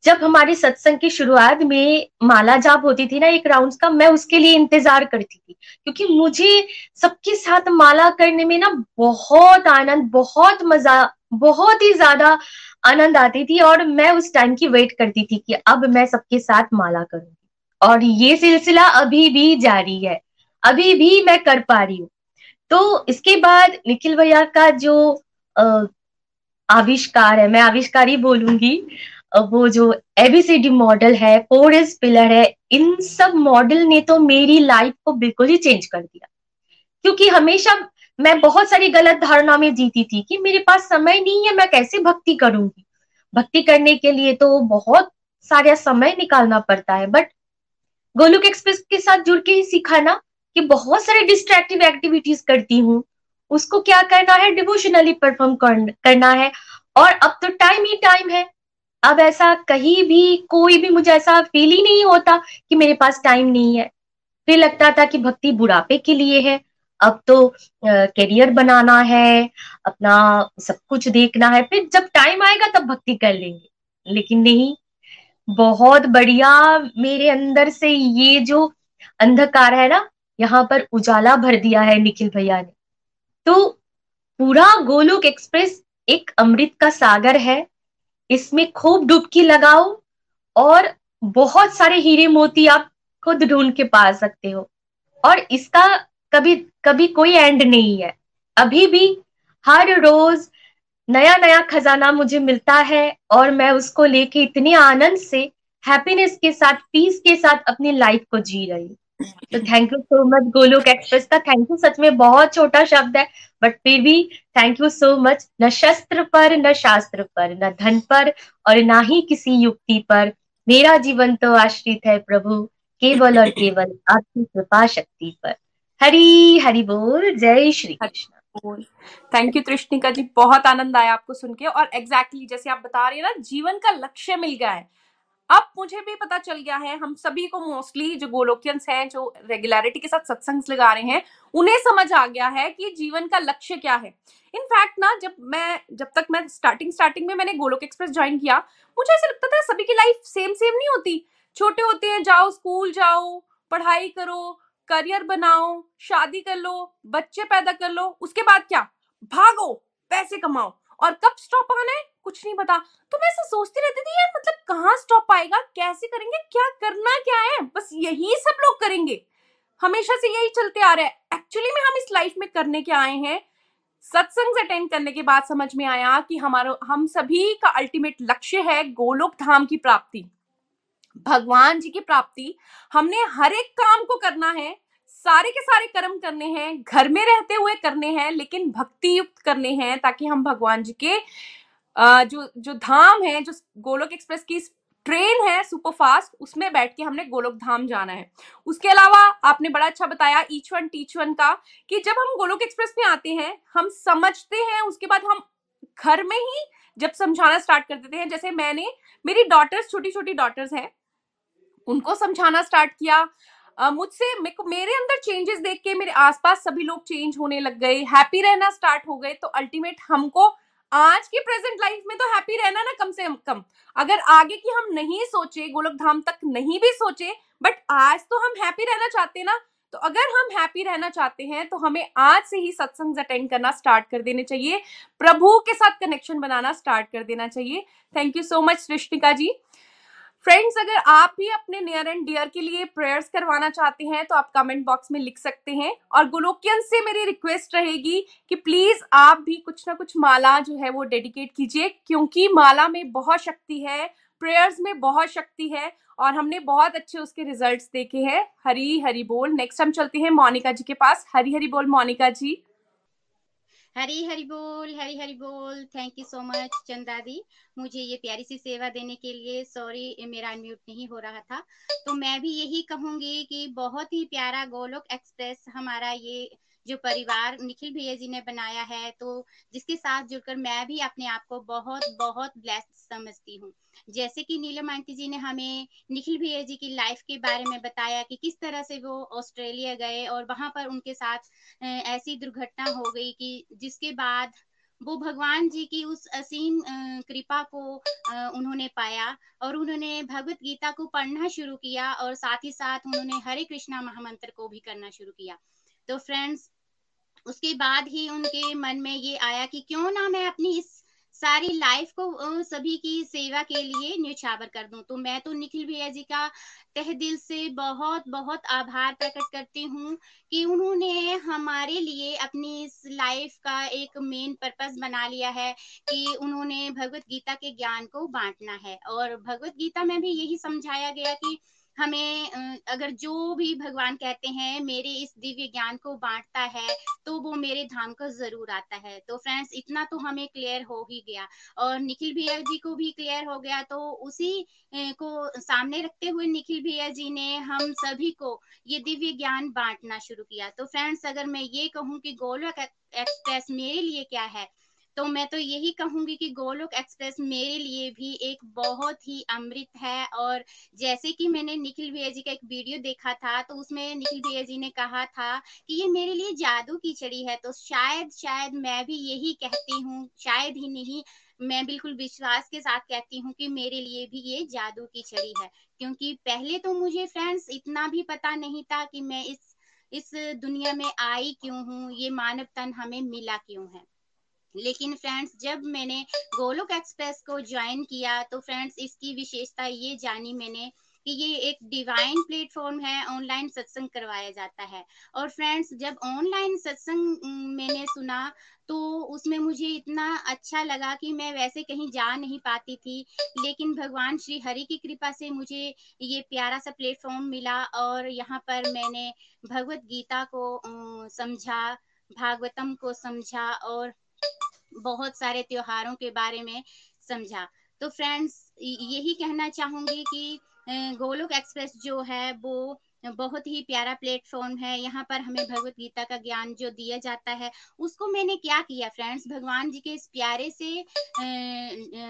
C: जब हमारे सत्संग की शुरुआत में माला जाप होती थी ना, एक राउंड का, मैं उसके लिए इंतज़ार करती थी। क्योंकि मुझे सबके साथ माला करने में ना बहुत आनंद, बहुत मज़ा, बहुत ही ज़्यादा आनंद आती थी और मैं उस टाइम की वेट करती थी कि अब मैं सबके साथ माला करूँगी। और ये सिलसिला अभी भी जारी है। अभी भी मैं कर पा रही हूँ। तो इसके बाद निखिल भैया का जो आविष्कार है, मैं आविष्कार ही बोलूँगी वो जो A B C D model है फोर एस पिलर है, इन सब मॉडल ने तो मेरी लाइफ को बिल्कुल ही चेंज कर दिया। क्योंकि हमेशा मैं बहुत सारी गलत धारणा में जीती थी कि मेरे पास समय नहीं है, मैं कैसे भक्ति करूँगी? भक्ति करने के लिए तो बहुत सारा समय निकालना पड़ता है बट गोलुक एक्सप्रेस के साथ जुड़ के ही सीखा ना कि बहुत सारे डिस्ट्रैक्टिव एक्टिविटीज़ करती हूँ। उसको क्या करना है? डिवोशनली परफॉर्म करना है। और अब तो टाइम ही टाइम है। अब ऐसा कहीं भी, कोई भी मुझे ऐसा फील ही नहीं होता कि मेरे पास टाइम नहीं है। फिर लगता था कि भक्ति बुढ़ापे के लिए है। अब तो करियर बनाना है, अपना सब कुछ देखना है, फिर जब टाइम आएगा तब भक्ति कर लेंगे। लेकिन नहीं, बहुत बढ़िया मेरे अंदर से ये जो अंधकार है ना, यहाँ पर उजाला भर दिया है निखिल भैया ने। तो पूरा गोलोक एक्सप्रेस एक अमृत का सागर है। इसमें खूब डुबकी लगाओ और बहुत सारे हीरे मोती आप खुद ढूंढ के पा सकते हो। और इसका कभी कभी कोई एंड नहीं है। अभी भी हर रोज नया नया खजाना मुझे मिलता है और मैं उसको लेके इतने आनंद से हैप्पीनेस के साथ पीस के साथ अपनी लाइफ को जी रही तो thank you so much Golok Express का। थैंक यू सच में बहुत छोटा शब्द है बट फिर भी थैंक यू सो मच न शस्त्र पर, न शास्त्र पर, न धन पर और ना ही किसी युक्ति पर। मेरा जीवन तो आश्रित है प्रभु, केवल और केवल आपकी कृपा शक्ति पर। हरी हरि बोल। जय श्री कृष्ण।
B: थैंक यू तृष्णिका जी बहुत आनंद आया आपको सुन के। और एग्जैक्टली exactly जैसे आप बता रही है ना जीवन का लक्ष्य मिल गया है। अब मुझे भी पता चल गया है हम सभी को मोस्टली जो गोलोकियंस हैं जो रेगुलरिटी के साथ सत्संग लगा रहे हैं उन्हें समझ आ गया है कि जीवन का लक्ष्य क्या है। इनफैक्ट ना जब मैं जब तक मैं स्टार्टिंग स्टार्टिंग में मैंने गोलोक एक्सप्रेस ज्वाइन किया मुझे ऐसा लगता था सभी की लाइफ सेम सेम नहीं होती। छोटे होते हैं जाओ स्कूल जाओ पढ़ाई करो करियर बनाओ, शादी कर लो, बच्चे पैदा कर लो, उसके बाद क्या? भागो, पैसे कमाओ। और कब स्टॉप आना है? कुछ नहीं पता। तो मैं ऐसा सोचती रहती थी, यार मतलब कहाँ स्टॉप आएगा? कैसे करेंगे? क्या करना क्या है? बस यही सब लोग करेंगे। हमेशा से यही चलते आ रहा है। एक्चुअली में हम इस लाइफ में करने के आए हैं? सत्संग अटेंड करने के बाद समझ में आया कि हमारा, हम सभी का अल्टीमेट लक्ष्य है गोलोक धाम की प्राप्ति। भगवान जी की प्राप्ति, हमने हर एक काम को करना है, सारे के सारे कर्म करने हैं, घर में रहते हुए करने हैं, लेकिन भक्ति युक्त करने हैं ताकि हम भगवान जी के जो जो धाम है, जो गोलोक एक्सप्रेस की ट्रेन है सुपर फास्ट उसमें बैठ के हमने गोलोक धाम जाना है। उसके अलावा आपने बड़ा अच्छा बताया ईच वन, टीच वन का कि जब हम गोलोक एक्सप्रेस में आते हैं, हम समझते हैं, उसके बाद हम घर में ही जब समझाना स्टार्ट कर देते हैं, जैसे मैंने, मेरी डॉटर्स छोटी छोटी डॉटर्स हैं उनको समझाना स्टार्ट किया। मुझसे मेरे अंदर चेंजेस देख के, मेरे आसपास सभी लोग चेंज होने लग गए। हैप्पी रहना स्टार्ट हो गए। तो अल्टीमेट हमको आज की प्रेजेंट लाइफ में तो हैप्पी रहना ना कम से कम। अगर आगे की हम नहीं सोचे गोलक धाम तक नहीं भी सोचे बट आज तो हम हैप्पी रहना चाहते ना तो अगर हम हैप्पी रहना चाहते हैं तो हमें आज से ही सत्संग अटेंड करना स्टार्ट कर देने चाहिए। प्रभु के साथ कनेक्शन बनाना स्टार्ट कर देना चाहिए। Thank you so much Srishtika ji. Friends अगर आप भी अपने नियर एंड डियर के लिए प्रेयर्स करवाना चाहते हैं तो आप कमेंट बॉक्स में लिख सकते हैं। और गोलोकियन से मेरी रिक्वेस्ट रहेगी कि प्लीज़ आप भी कुछ ना कुछ माला जो है वो डेडिकेट कीजिए, क्योंकि माला में बहुत शक्ति है प्रेयर्स में बहुत शक्ति है, और हमने बहुत अच्छे उसके रिजल्ट्स देखे हैं। हरी हरी बोल। नेक्स्ट हम चलते हैं मोनिका जी के पास। हरी हरी बोल मोनिका जी।
D: हरी हरी बोल, हरी हरी बोल। थैंक यू सो मच चंदा दी। मुझे ये प्यारी सी सेवा देने के लिए सॉरी मेरा अनम्यूट नहीं हो रहा था। तो मैं भी यही कहूँगी कि बहुत ही प्यारा गोलोक एक्सप्रेस हमारा ये जो परिवार निखिल भैया जी ने बनाया है तो जिसके साथ जुड़कर मैं भी अपने आप को बहुत बहुत ब्लेस्ड समझती हूँ। जैसे कि नीलम आंटी जी ने हमें निखिल भैया जी की लाइफ के बारे में बताया कि किस तरह से वो ऑस्ट्रेलिया गए और वहाँ पर उनके साथ ऐसी दुर्घटना हो गई कि जिसके बाद वो भगवान जी की उस असीम कृपा को उन्होंने पाया और उन्होंने भगवत गीता को पढ़ना शुरू किया और साथ ही साथ उन्होंने हरे कृष्णा महामंत्र को भी करना शुरू किया। तो फ्रेंड्स उसके बाद ही उनके मन में ये आया कि क्यों ना मैं अपनी इस सारी लाइफ को सभी की सेवा के लिए न्यौछावर कर दूँ। तो मैं तो निखिल भैया जी का तह दिल से बहुत बहुत आभार प्रकट करती हूँ कि उन्होंने हमारे लिए अपनी इस लाइफ का एक मेन पर्पस बना लिया है कि उन्होंने भगवत गीता के ज्ञान को बांटना है। और भगवत गीता में भी यही समझाया गया कि हमें अगर जो भी भगवान कहते हैं, मेरे इस दिव्य ज्ञान को बांटता है तो वो मेरे धाम को ज़रूर आता है। तो फ्रेंड्स इतना तो हमें क्लियर हो ही गया। और निखिल भैया जी को भी क्लियर हो गया तो उसी को सामने रखते हुए निखिल भैया जी ने हम सभी को ये दिव्य ज्ञान बांटना शुरू किया। तो फ्रेंड्स अगर मैं ये कहूँ कि गोलक एक्सप्रेस मेरे लिए क्या है तो मैं तो यही कहूँगी कि गोलोक एक्सप्रेस मेरे लिए भी एक बहुत ही अमृत है। और जैसे कि मैंने निखिल भैया जी का एक वीडियो देखा था तो उसमें निखिल भैया जी ने कहा था कि ये मेरे लिए जादू की छड़ी है। तो शायद शायद मैं भी यही कहती हूँ, शायद ही नहीं, मैं बिल्कुल विश्वास के साथ कहती हूँ कि मेरे लिए भी ये जादू की छड़ी है। क्योंकि पहले तो मुझे फ्रेंड्स इतना भी पता नहीं था कि मैं इस इस दुनिया में आई क्यों हूँ, ये मानव तन हमें मिला क्यों है। लेकिन फ्रेंड्स, जब मैंने गोलोक एक्सप्रेस को ज्वाइन किया तो फ्रेंड्स, इसकी विशेषता ये जानी मैंने कि ये एक डिवाइन प्लेटफॉर्म है, ऑनलाइन सत्संग करवाया जाता है। और फ्रेंड्स, जब ऑनलाइन सत्संग मैंने सुना तो उसमें मुझे इतना अच्छा लगा कि मैं वैसे कहीं जा नहीं पाती थी। लेकिन भगवान श्री हरि की कृपा से मुझे ये प्यारा सा प्लेटफॉर्म मिला और यहाँ पर मैंने भगवत गीता को समझा, भागवतम को समझा और बहुत सारे त्योहारों के बारे में समझा। तो फ्रेंड्स यही कहना चाहूँगी कि गोलोक एक्सप्रेस जो है, वो बहुत ही प्यारा प्लेटफॉर्म है। यहाँ पर हमें भगवत गीता का ज्ञान जो दिया जाता है, उसको मैंने क्या किया फ्रेंड्स भगवान जी के इस प्यारे से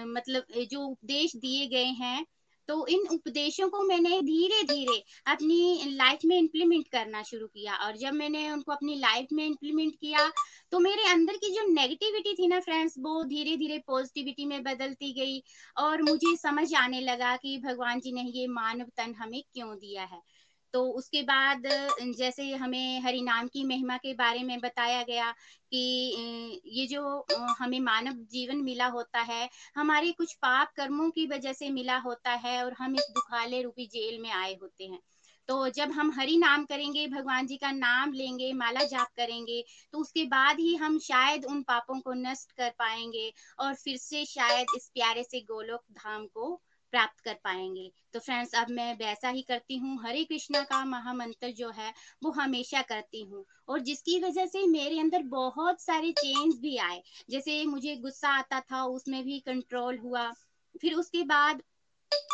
D: मतलब जो उपदेश दिए गए हैं तो इन उपदेशों को मैंने धीरे धीरे अपनी लाइफ में इम्प्लीमेंट करना शुरू किया। और जब मैंने उनको अपनी लाइफ में इम्प्लीमेंट किया तो मेरे अंदर की जो नेगेटिविटी थी ना फ्रेंड्स वो धीरे धीरे पॉजिटिविटी में बदलती गई और मुझे समझ आने लगा कि भगवान जी ने ये मानव तन हमें क्यों दिया है। तो उसके बाद, जैसे हमें हरि नाम की महिमा के बारे में बताया गया कि ये जो हमें मानव जीवन मिला होता है, हमारे कुछ पाप कर्मों की वजह से मिला होता है और हम इस दुखाले रूपी जेल में आए होते हैं। तो जब हम हरि नाम करेंगे, भगवान जी का नाम लेंगे, माला जाप करेंगे तो उसके बाद ही हम शायद उन पापों को नष्ट कर पाएँगे और फिर से शायद इस प्यारे से गोलोक धाम को प्राप्त कर पाएँगे। तो फ्रेंड्स अब मैं वैसा ही करती हूँ। हरे कृष्णा का महामंत्र जो है, वो हमेशा करती हूँ। और जिसकी वजह से मेरे अंदर बहुत सारे चेंज भी आए। जैसे मुझे गुस्सा आता था, उसमें भी कंट्रोल हुआ। फिर उसके बाद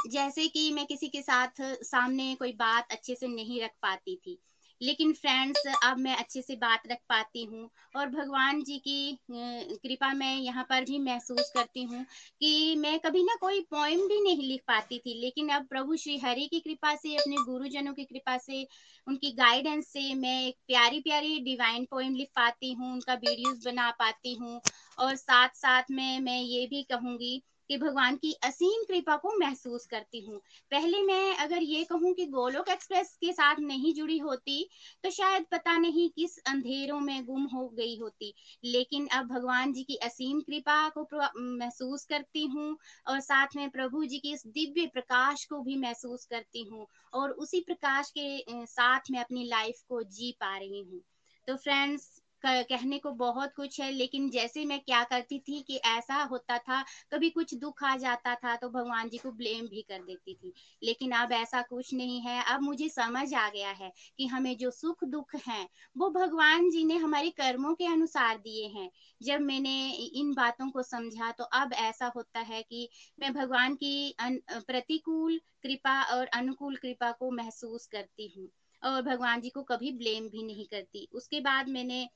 D: जैसे कि मैं किसी के साथ सामने कोई बात अच्छे से नहीं रख पाती थी। लेकिन फ्रेंड्स अब मैं अच्छे से बात रख पाती हूँ और भगवान जी की कृपा मैं यहाँ पर भी महसूस करती हूँ कि मैं कभी ना कोई पोइम भी नहीं लिख पाती थी। लेकिन अब प्रभु श्री हरि की कृपा से, अपने गुरुजनों की कृपा से, उनकी गाइडेंस से मैं एक प्यारी प्यारी डिवाइन पोइम लिख पाती हूँ, उनका वीडियोस बना पाती हूँ और साथ साथ में, मैं ये भी कहूँगी कि भगवान की असीम कृपा को महसूस करती हूँ। पहले मैं अगर ये कहूँ कि गोलोक एक्सप्रेस के साथ नहीं जुड़ी होती तो शायद पता नहीं किस अंधेरों में गुम हो गई होती। लेकिन अब भगवान जी की असीम कृपा को महसूस करती हूँ और साथ में प्रभु जी की इस दिव्य प्रकाश को भी महसूस करती हूँ और उसी प्रकाश के साथ में अपनी लाइफ को जी पा रही हूँ। तो फ्रेंड्स कहने को बहुत कुछ है, लेकिन जैसे मैं क्या करती थी कि ऐसा होता था, कभी कुछ दुख आ जाता था तो भगवान जी को ब्लेम भी कर देती थी। लेकिन अब ऐसा कुछ नहीं है, अब मुझे समझ आ गया है कि हमें जो सुख दुख है, वो भगवान जी ने हमारे कर्मों के अनुसार दिए हैं। जब मैंने इन बातों को समझा तो अब ऐसा होता है कि मैं भगवान की प्रतिकूल कृपा और अनुकूल कृपा को महसूस करती हूँ और भगवान जी को कभी ब्लेम भी नहीं करती। उसके बाद मैंने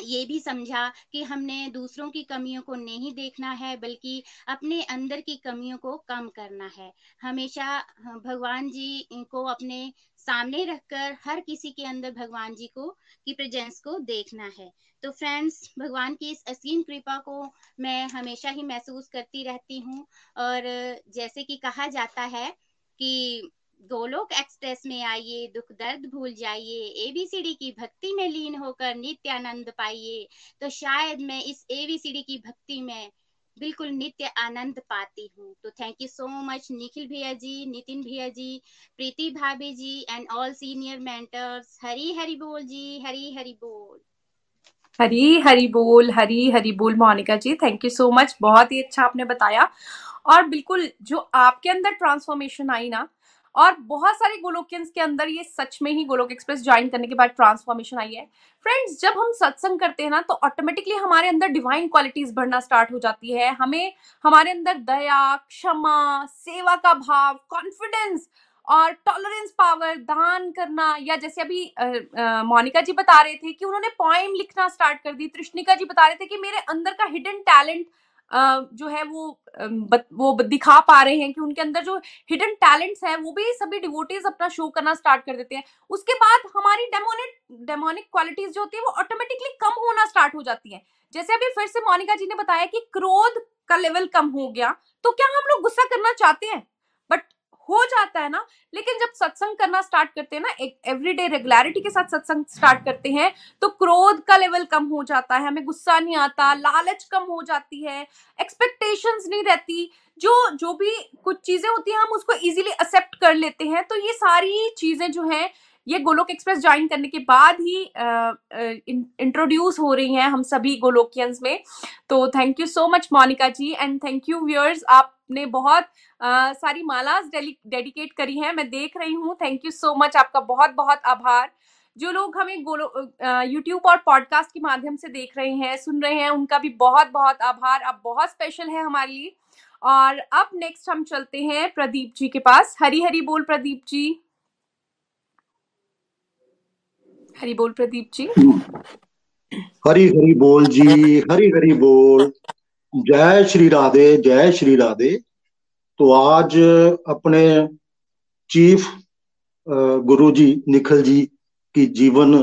D: ये भी समझा कि हमने दूसरों की कमियों को नहीं देखना है, बल्कि अपने अंदर की कमियों को कम करना है। हमेशा भगवान जी को अपने सामने रखकर हर किसी के अंदर भगवान जी को, की प्रेजेंस को देखना है। तो फ्रेंड्स भगवान की इस असीम कृपा को मैं हमेशा ही महसूस करती रहती हूँ। और जैसे कि कहा जाता है कि गोलोक एक्सप्रेस में आइए, दुख दर्द भूल जाइए एबीसीडी की भक्ति में लीन होकर नित्य आनंद पाइए। तो शायद मैं इस एबीसीडी की भक्ति में बिल्कुल नित्य आनंद पाती हूँ। तो thank you so much Nikhil भैया जी, नितिन भैया जी, प्रीति भाभी ji and all senior mentors Hari Hari बोल जी, हरी हरी बोल।
B: हरी हरी बोल, हरी हरी बोल, Monika ji thank you so much बहुत ही अच्छा आपने बताया। और बिल्कुल जो आपके अंदर ट्रांसफॉर्मेशन आई ना और बहुत सारे गोलोकियंस के अंदर ये सच में ही गोलोक एक्सप्रेस ज्वाइन करने के बाद ट्रांसफॉर्मेशन आई है। फ्रेंड्स, जब हम सत्संग करते हैं ना तो ऑटोमेटिकली हमारे अंदर डिवाइन क्वालिटीज बढ़ना स्टार्ट हो जाती है। हमें, हमारे अंदर दया, क्षमा, सेवा का भाव कॉन्फिडेंस और टॉलरेंस पावर दान करना या जैसे अभी मोनिका जी बता रहे थे कि उन्होंने पॉइम लिखना स्टार्ट कर दी, तृष्णिका जी बता रहे थे कि मेरे अंदर का हिडन टैलेंट जो है वो वो दिखा पा रहे हैं कि उनके अंदर जो हिडन टैलेंट्स है, वो भी सभी डिवोटीज अपना शो करना स्टार्ट कर देते हैं। उसके बाद हमारी डेमोनिक डेमोनिक क्वालिटीज जो होती है, वो ऑटोमेटिकली कम होना स्टार्ट हो जाती है। जैसे अभी फिर से मोनिका जी ने बताया कि क्रोध का लेवल कम हो गया तो क्या हम लोग गुस्सा करना चाहते हैं? बट हो जाता है ना, लेकिन जब सत्संग करना स्टार्ट करते हैं ना, एक एवरीडे रेगुलरिटी के साथ सत्संग स्टार्ट करते हैं तो क्रोध का लेवल कम हो जाता है, हमें गुस्सा नहीं आता, लालच कम हो जाती है एक्सपेक्टेशंस नहीं रहती। जो जो भी कुछ चीज़ें होती हैं, हम उसको इजीली एक्सेप्ट कर लेते हैं। तो ये सारी चीज़ें जो हैं ये गोलोक एक्सप्रेस ज्वाइन करने के बाद ही इंट्रोड्यूस हो रही हैं हम सभी गोलोकियंस में। तो thank you so much Monika ji and thank you viewers आपने बहुत uh, सारी मालाज डेडिकेट करी हैं। मैं देख रही हूँ। थैंक यू सो मच आपका बहुत बहुत आभार। जो लोग हमें गोलो यूट्यूब और पॉडकास्ट के माध्यम से देख रहे हैं सुन रहे हैं उनका भी बहुत बहुत आभार। आप बहुत स्पेशल है हमारे लिए। और अब नेक्स्ट हम चलते हैं प्रदीप जी के पास। हरी हरी बोल प्रदीप जी। हरी बोल प्रदीप जी।
E: हरी हरी बोल जी, हरी हरी बोल। जय श्री राधे, जय श्री राधे। तो आज अपने चीफ गुरु जी निखिल जी की जीवन,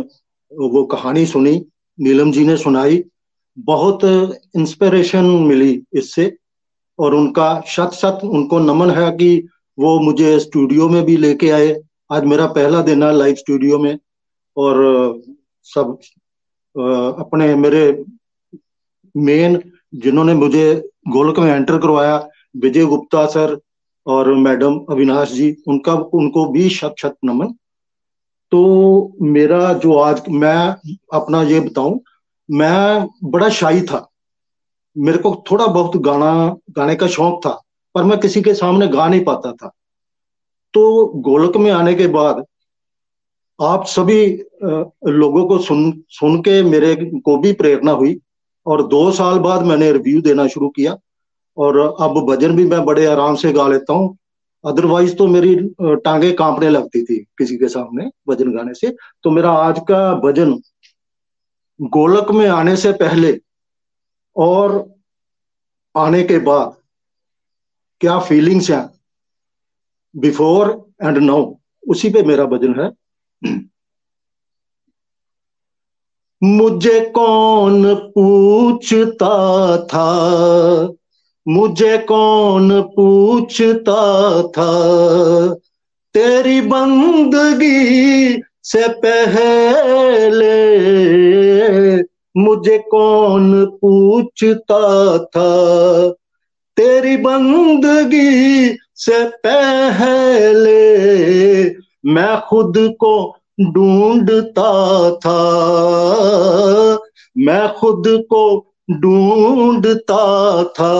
E: वो कहानी सुनी, नीलम जी ने सुनाई। बहुत इंस्पिरेशन मिली इससे, और उनका शत शत उनको नमन है कि वो मुझे स्टूडियो में भी लेके आए। आज मेरा पहला दिन है लाइव स्टूडियो में। और सब अपने मेरे मेन जिन्होंने मुझे गोलक में एंटर करवाया, विजय गुप्ता सर और मैडम अविनाश जी, उनका, उनको भी शत शत नमन। तो मेरा जो आज, मैं अपना ये बताऊँ, मैं बड़ा शाही था। मेरे को थोड़ा बहुत गाना, गाने का शौक था, पर मैं किसी के सामने गा नहीं पाता था। तो गोलक में आने के बाद आप सभी लोगों को सुन सुन के मेरे को भी प्रेरणा हुई और दो साल बाद मैंने रिव्यू देना शुरू किया और अब भजन भी मैं बड़े आराम से गा लेता हूँ। अदरवाइज़ तो मेरी टांगे कांपने लगती थी किसी के सामने भजन गाने से। तो मेरा आज का भजन गोलक में आने से पहले और आने के बाद क्या फीलिंग्स हैं? बिफोर एंड नाउ उसी पे मेरा भजन है। मुझे कौन पूछता था? मुझे कौन पूछता था? तेरी बंदगी से पहले मुझे कौन पूछता था? तेरी बंदगी से पहले मैं खुद को ढूंढता था। मैं खुद को ढूंढता था।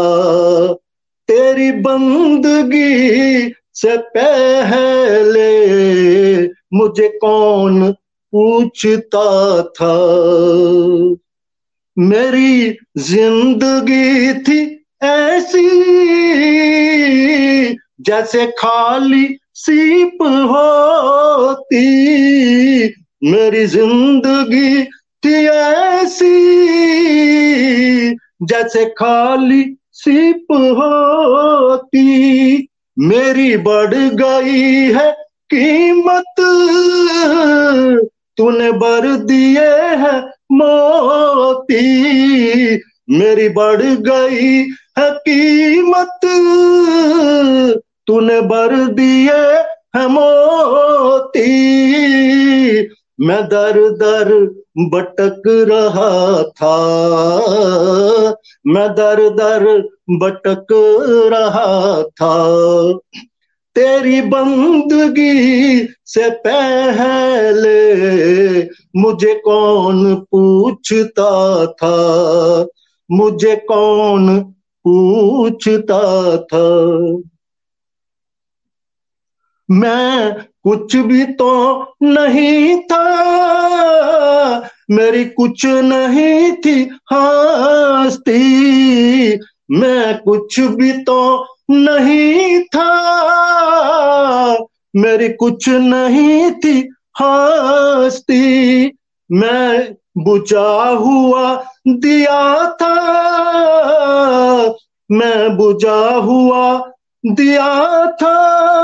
E: तेरी बंदगी से पहले मुझे कौन पूछता था? मेरी ज़िंदगी थी ऐसी जैसे खाली सीप होती, मेरी ज़िंदगी थी ऐसी। जैसे खाली सीप होती, मेरी बढ़ गई है कीमत। तूने भर दिए है मोती, मेरी बढ़ गई है कीमत। तूने भर दिए है मोती मैं दर दर भटक रहा था। मैं दर दर भटक रहा था। तेरी बंदगी से पहले मुझे कौन पूछता था? मुझे कौन पूछता था? मैं कुछ भी तो नहीं था। मेरी कुछ नहीं थी हस्ती। मैं कुछ भी तो नहीं था। मेरी कुछ नहीं थी हस्ती। मैं बुझा हुआ दिया था। मैं बुझा हुआ दिया था।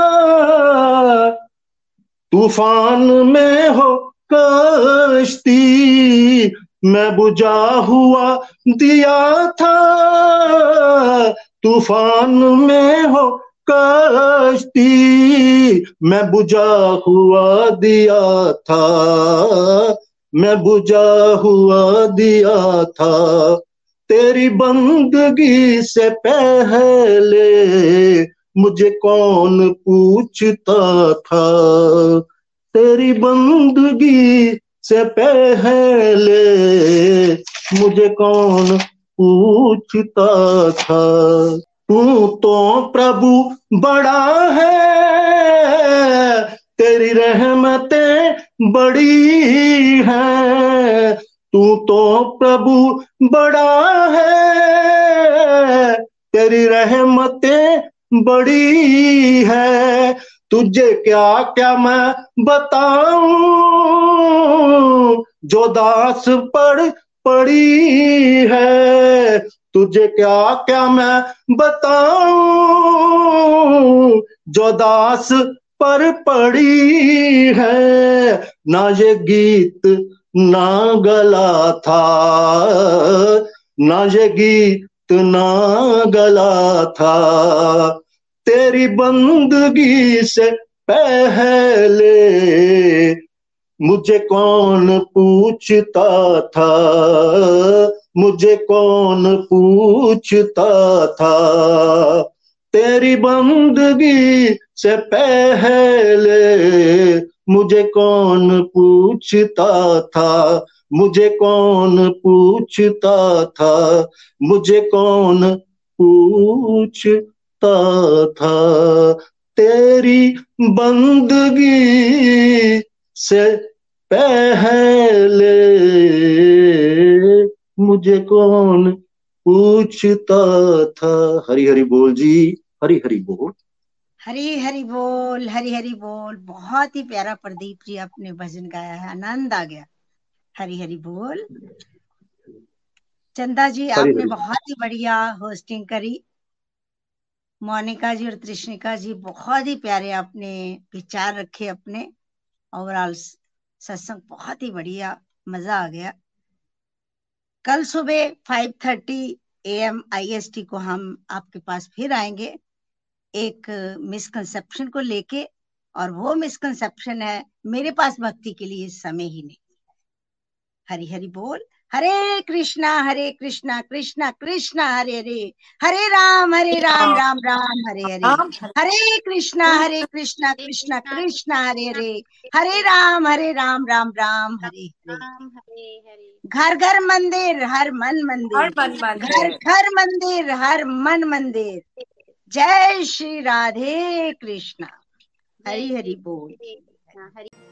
E: तूफ़ान में हो कश्ती, मैं बुझा हुआ दिया था। तूफ़ान में हो कश्ती, मैं बुझा हुआ दिया था। मैं बुझा हुआ दिया था। तेरी बंदगी से पहले मुझे कौन पूछता था? तेरी बंदगी से पहले मुझे कौन पूछता था? तू तो प्रभु बड़ा है, तेरी रहमतें बड़ी है। तू तो प्रभु बड़ा है, तेरी रहमतें बड़ी है। तुझे क्या क्या मैं बताऊँ? जो दास पड़ पड़ी है। तुझे क्या क्या मैं बताऊँ? जो दास पर पड़ी है। ना ये गीत, ना गला था। ना ये गीत, ना गला था। तेरी बंदगी से पहले मुझे कौन पूछता था? मुझे कौन पूछता था? तेरी बंदगी से पहले मुझे कौन पूछता था? मुझे कौन पूछता था? मुझे कौन पूछ था। तेरी बंदगी से पहले मुझे कौन पूछता था? हरी हरी बोल जी हरी हरी बोल।
A: हरी हरी बोल हरी हरी बोल। बहुत ही प्यारा प्रदीप जी आपने भजन गाया है आनंद आ गया। हरी हरी बोल। चंदा जी आपने बहुत ही बढ़िया होस्टिंग करी। मोनिका जी और त्रिष्णिका जी बहुत ही प्यारे आपने विचार रखे अपने। ओवरऑल सत्संग बहुत ही बढ़िया, मज़ा आ गया। कल सुबह 5:30 एम आईएसटी को हम आपके पास फिर आएँगे। एक मिसकंसेप्शन को लेके, और वो मिसकंसेप्शन है, मेरे पास भक्ति के लिए समय ही नहीं। हरी हरी बोल। हरे कृष्णा हरे कृष्णा कृष्णा कृष्णा हरे हरे। हरे राम हरे राम राम राम हरे हरे। हरे कृष्णा हरे कृष्णा कृष्णा कृष्णा हरे हरे। हरे राम हरे राम राम राम हरे हरे। घर घर मंदिर हर मन मंदिर। घर घर मंदिर हर मन मंदिर। जय श्री राधे कृष्णा। हरि हरि बोल।
D: हरे।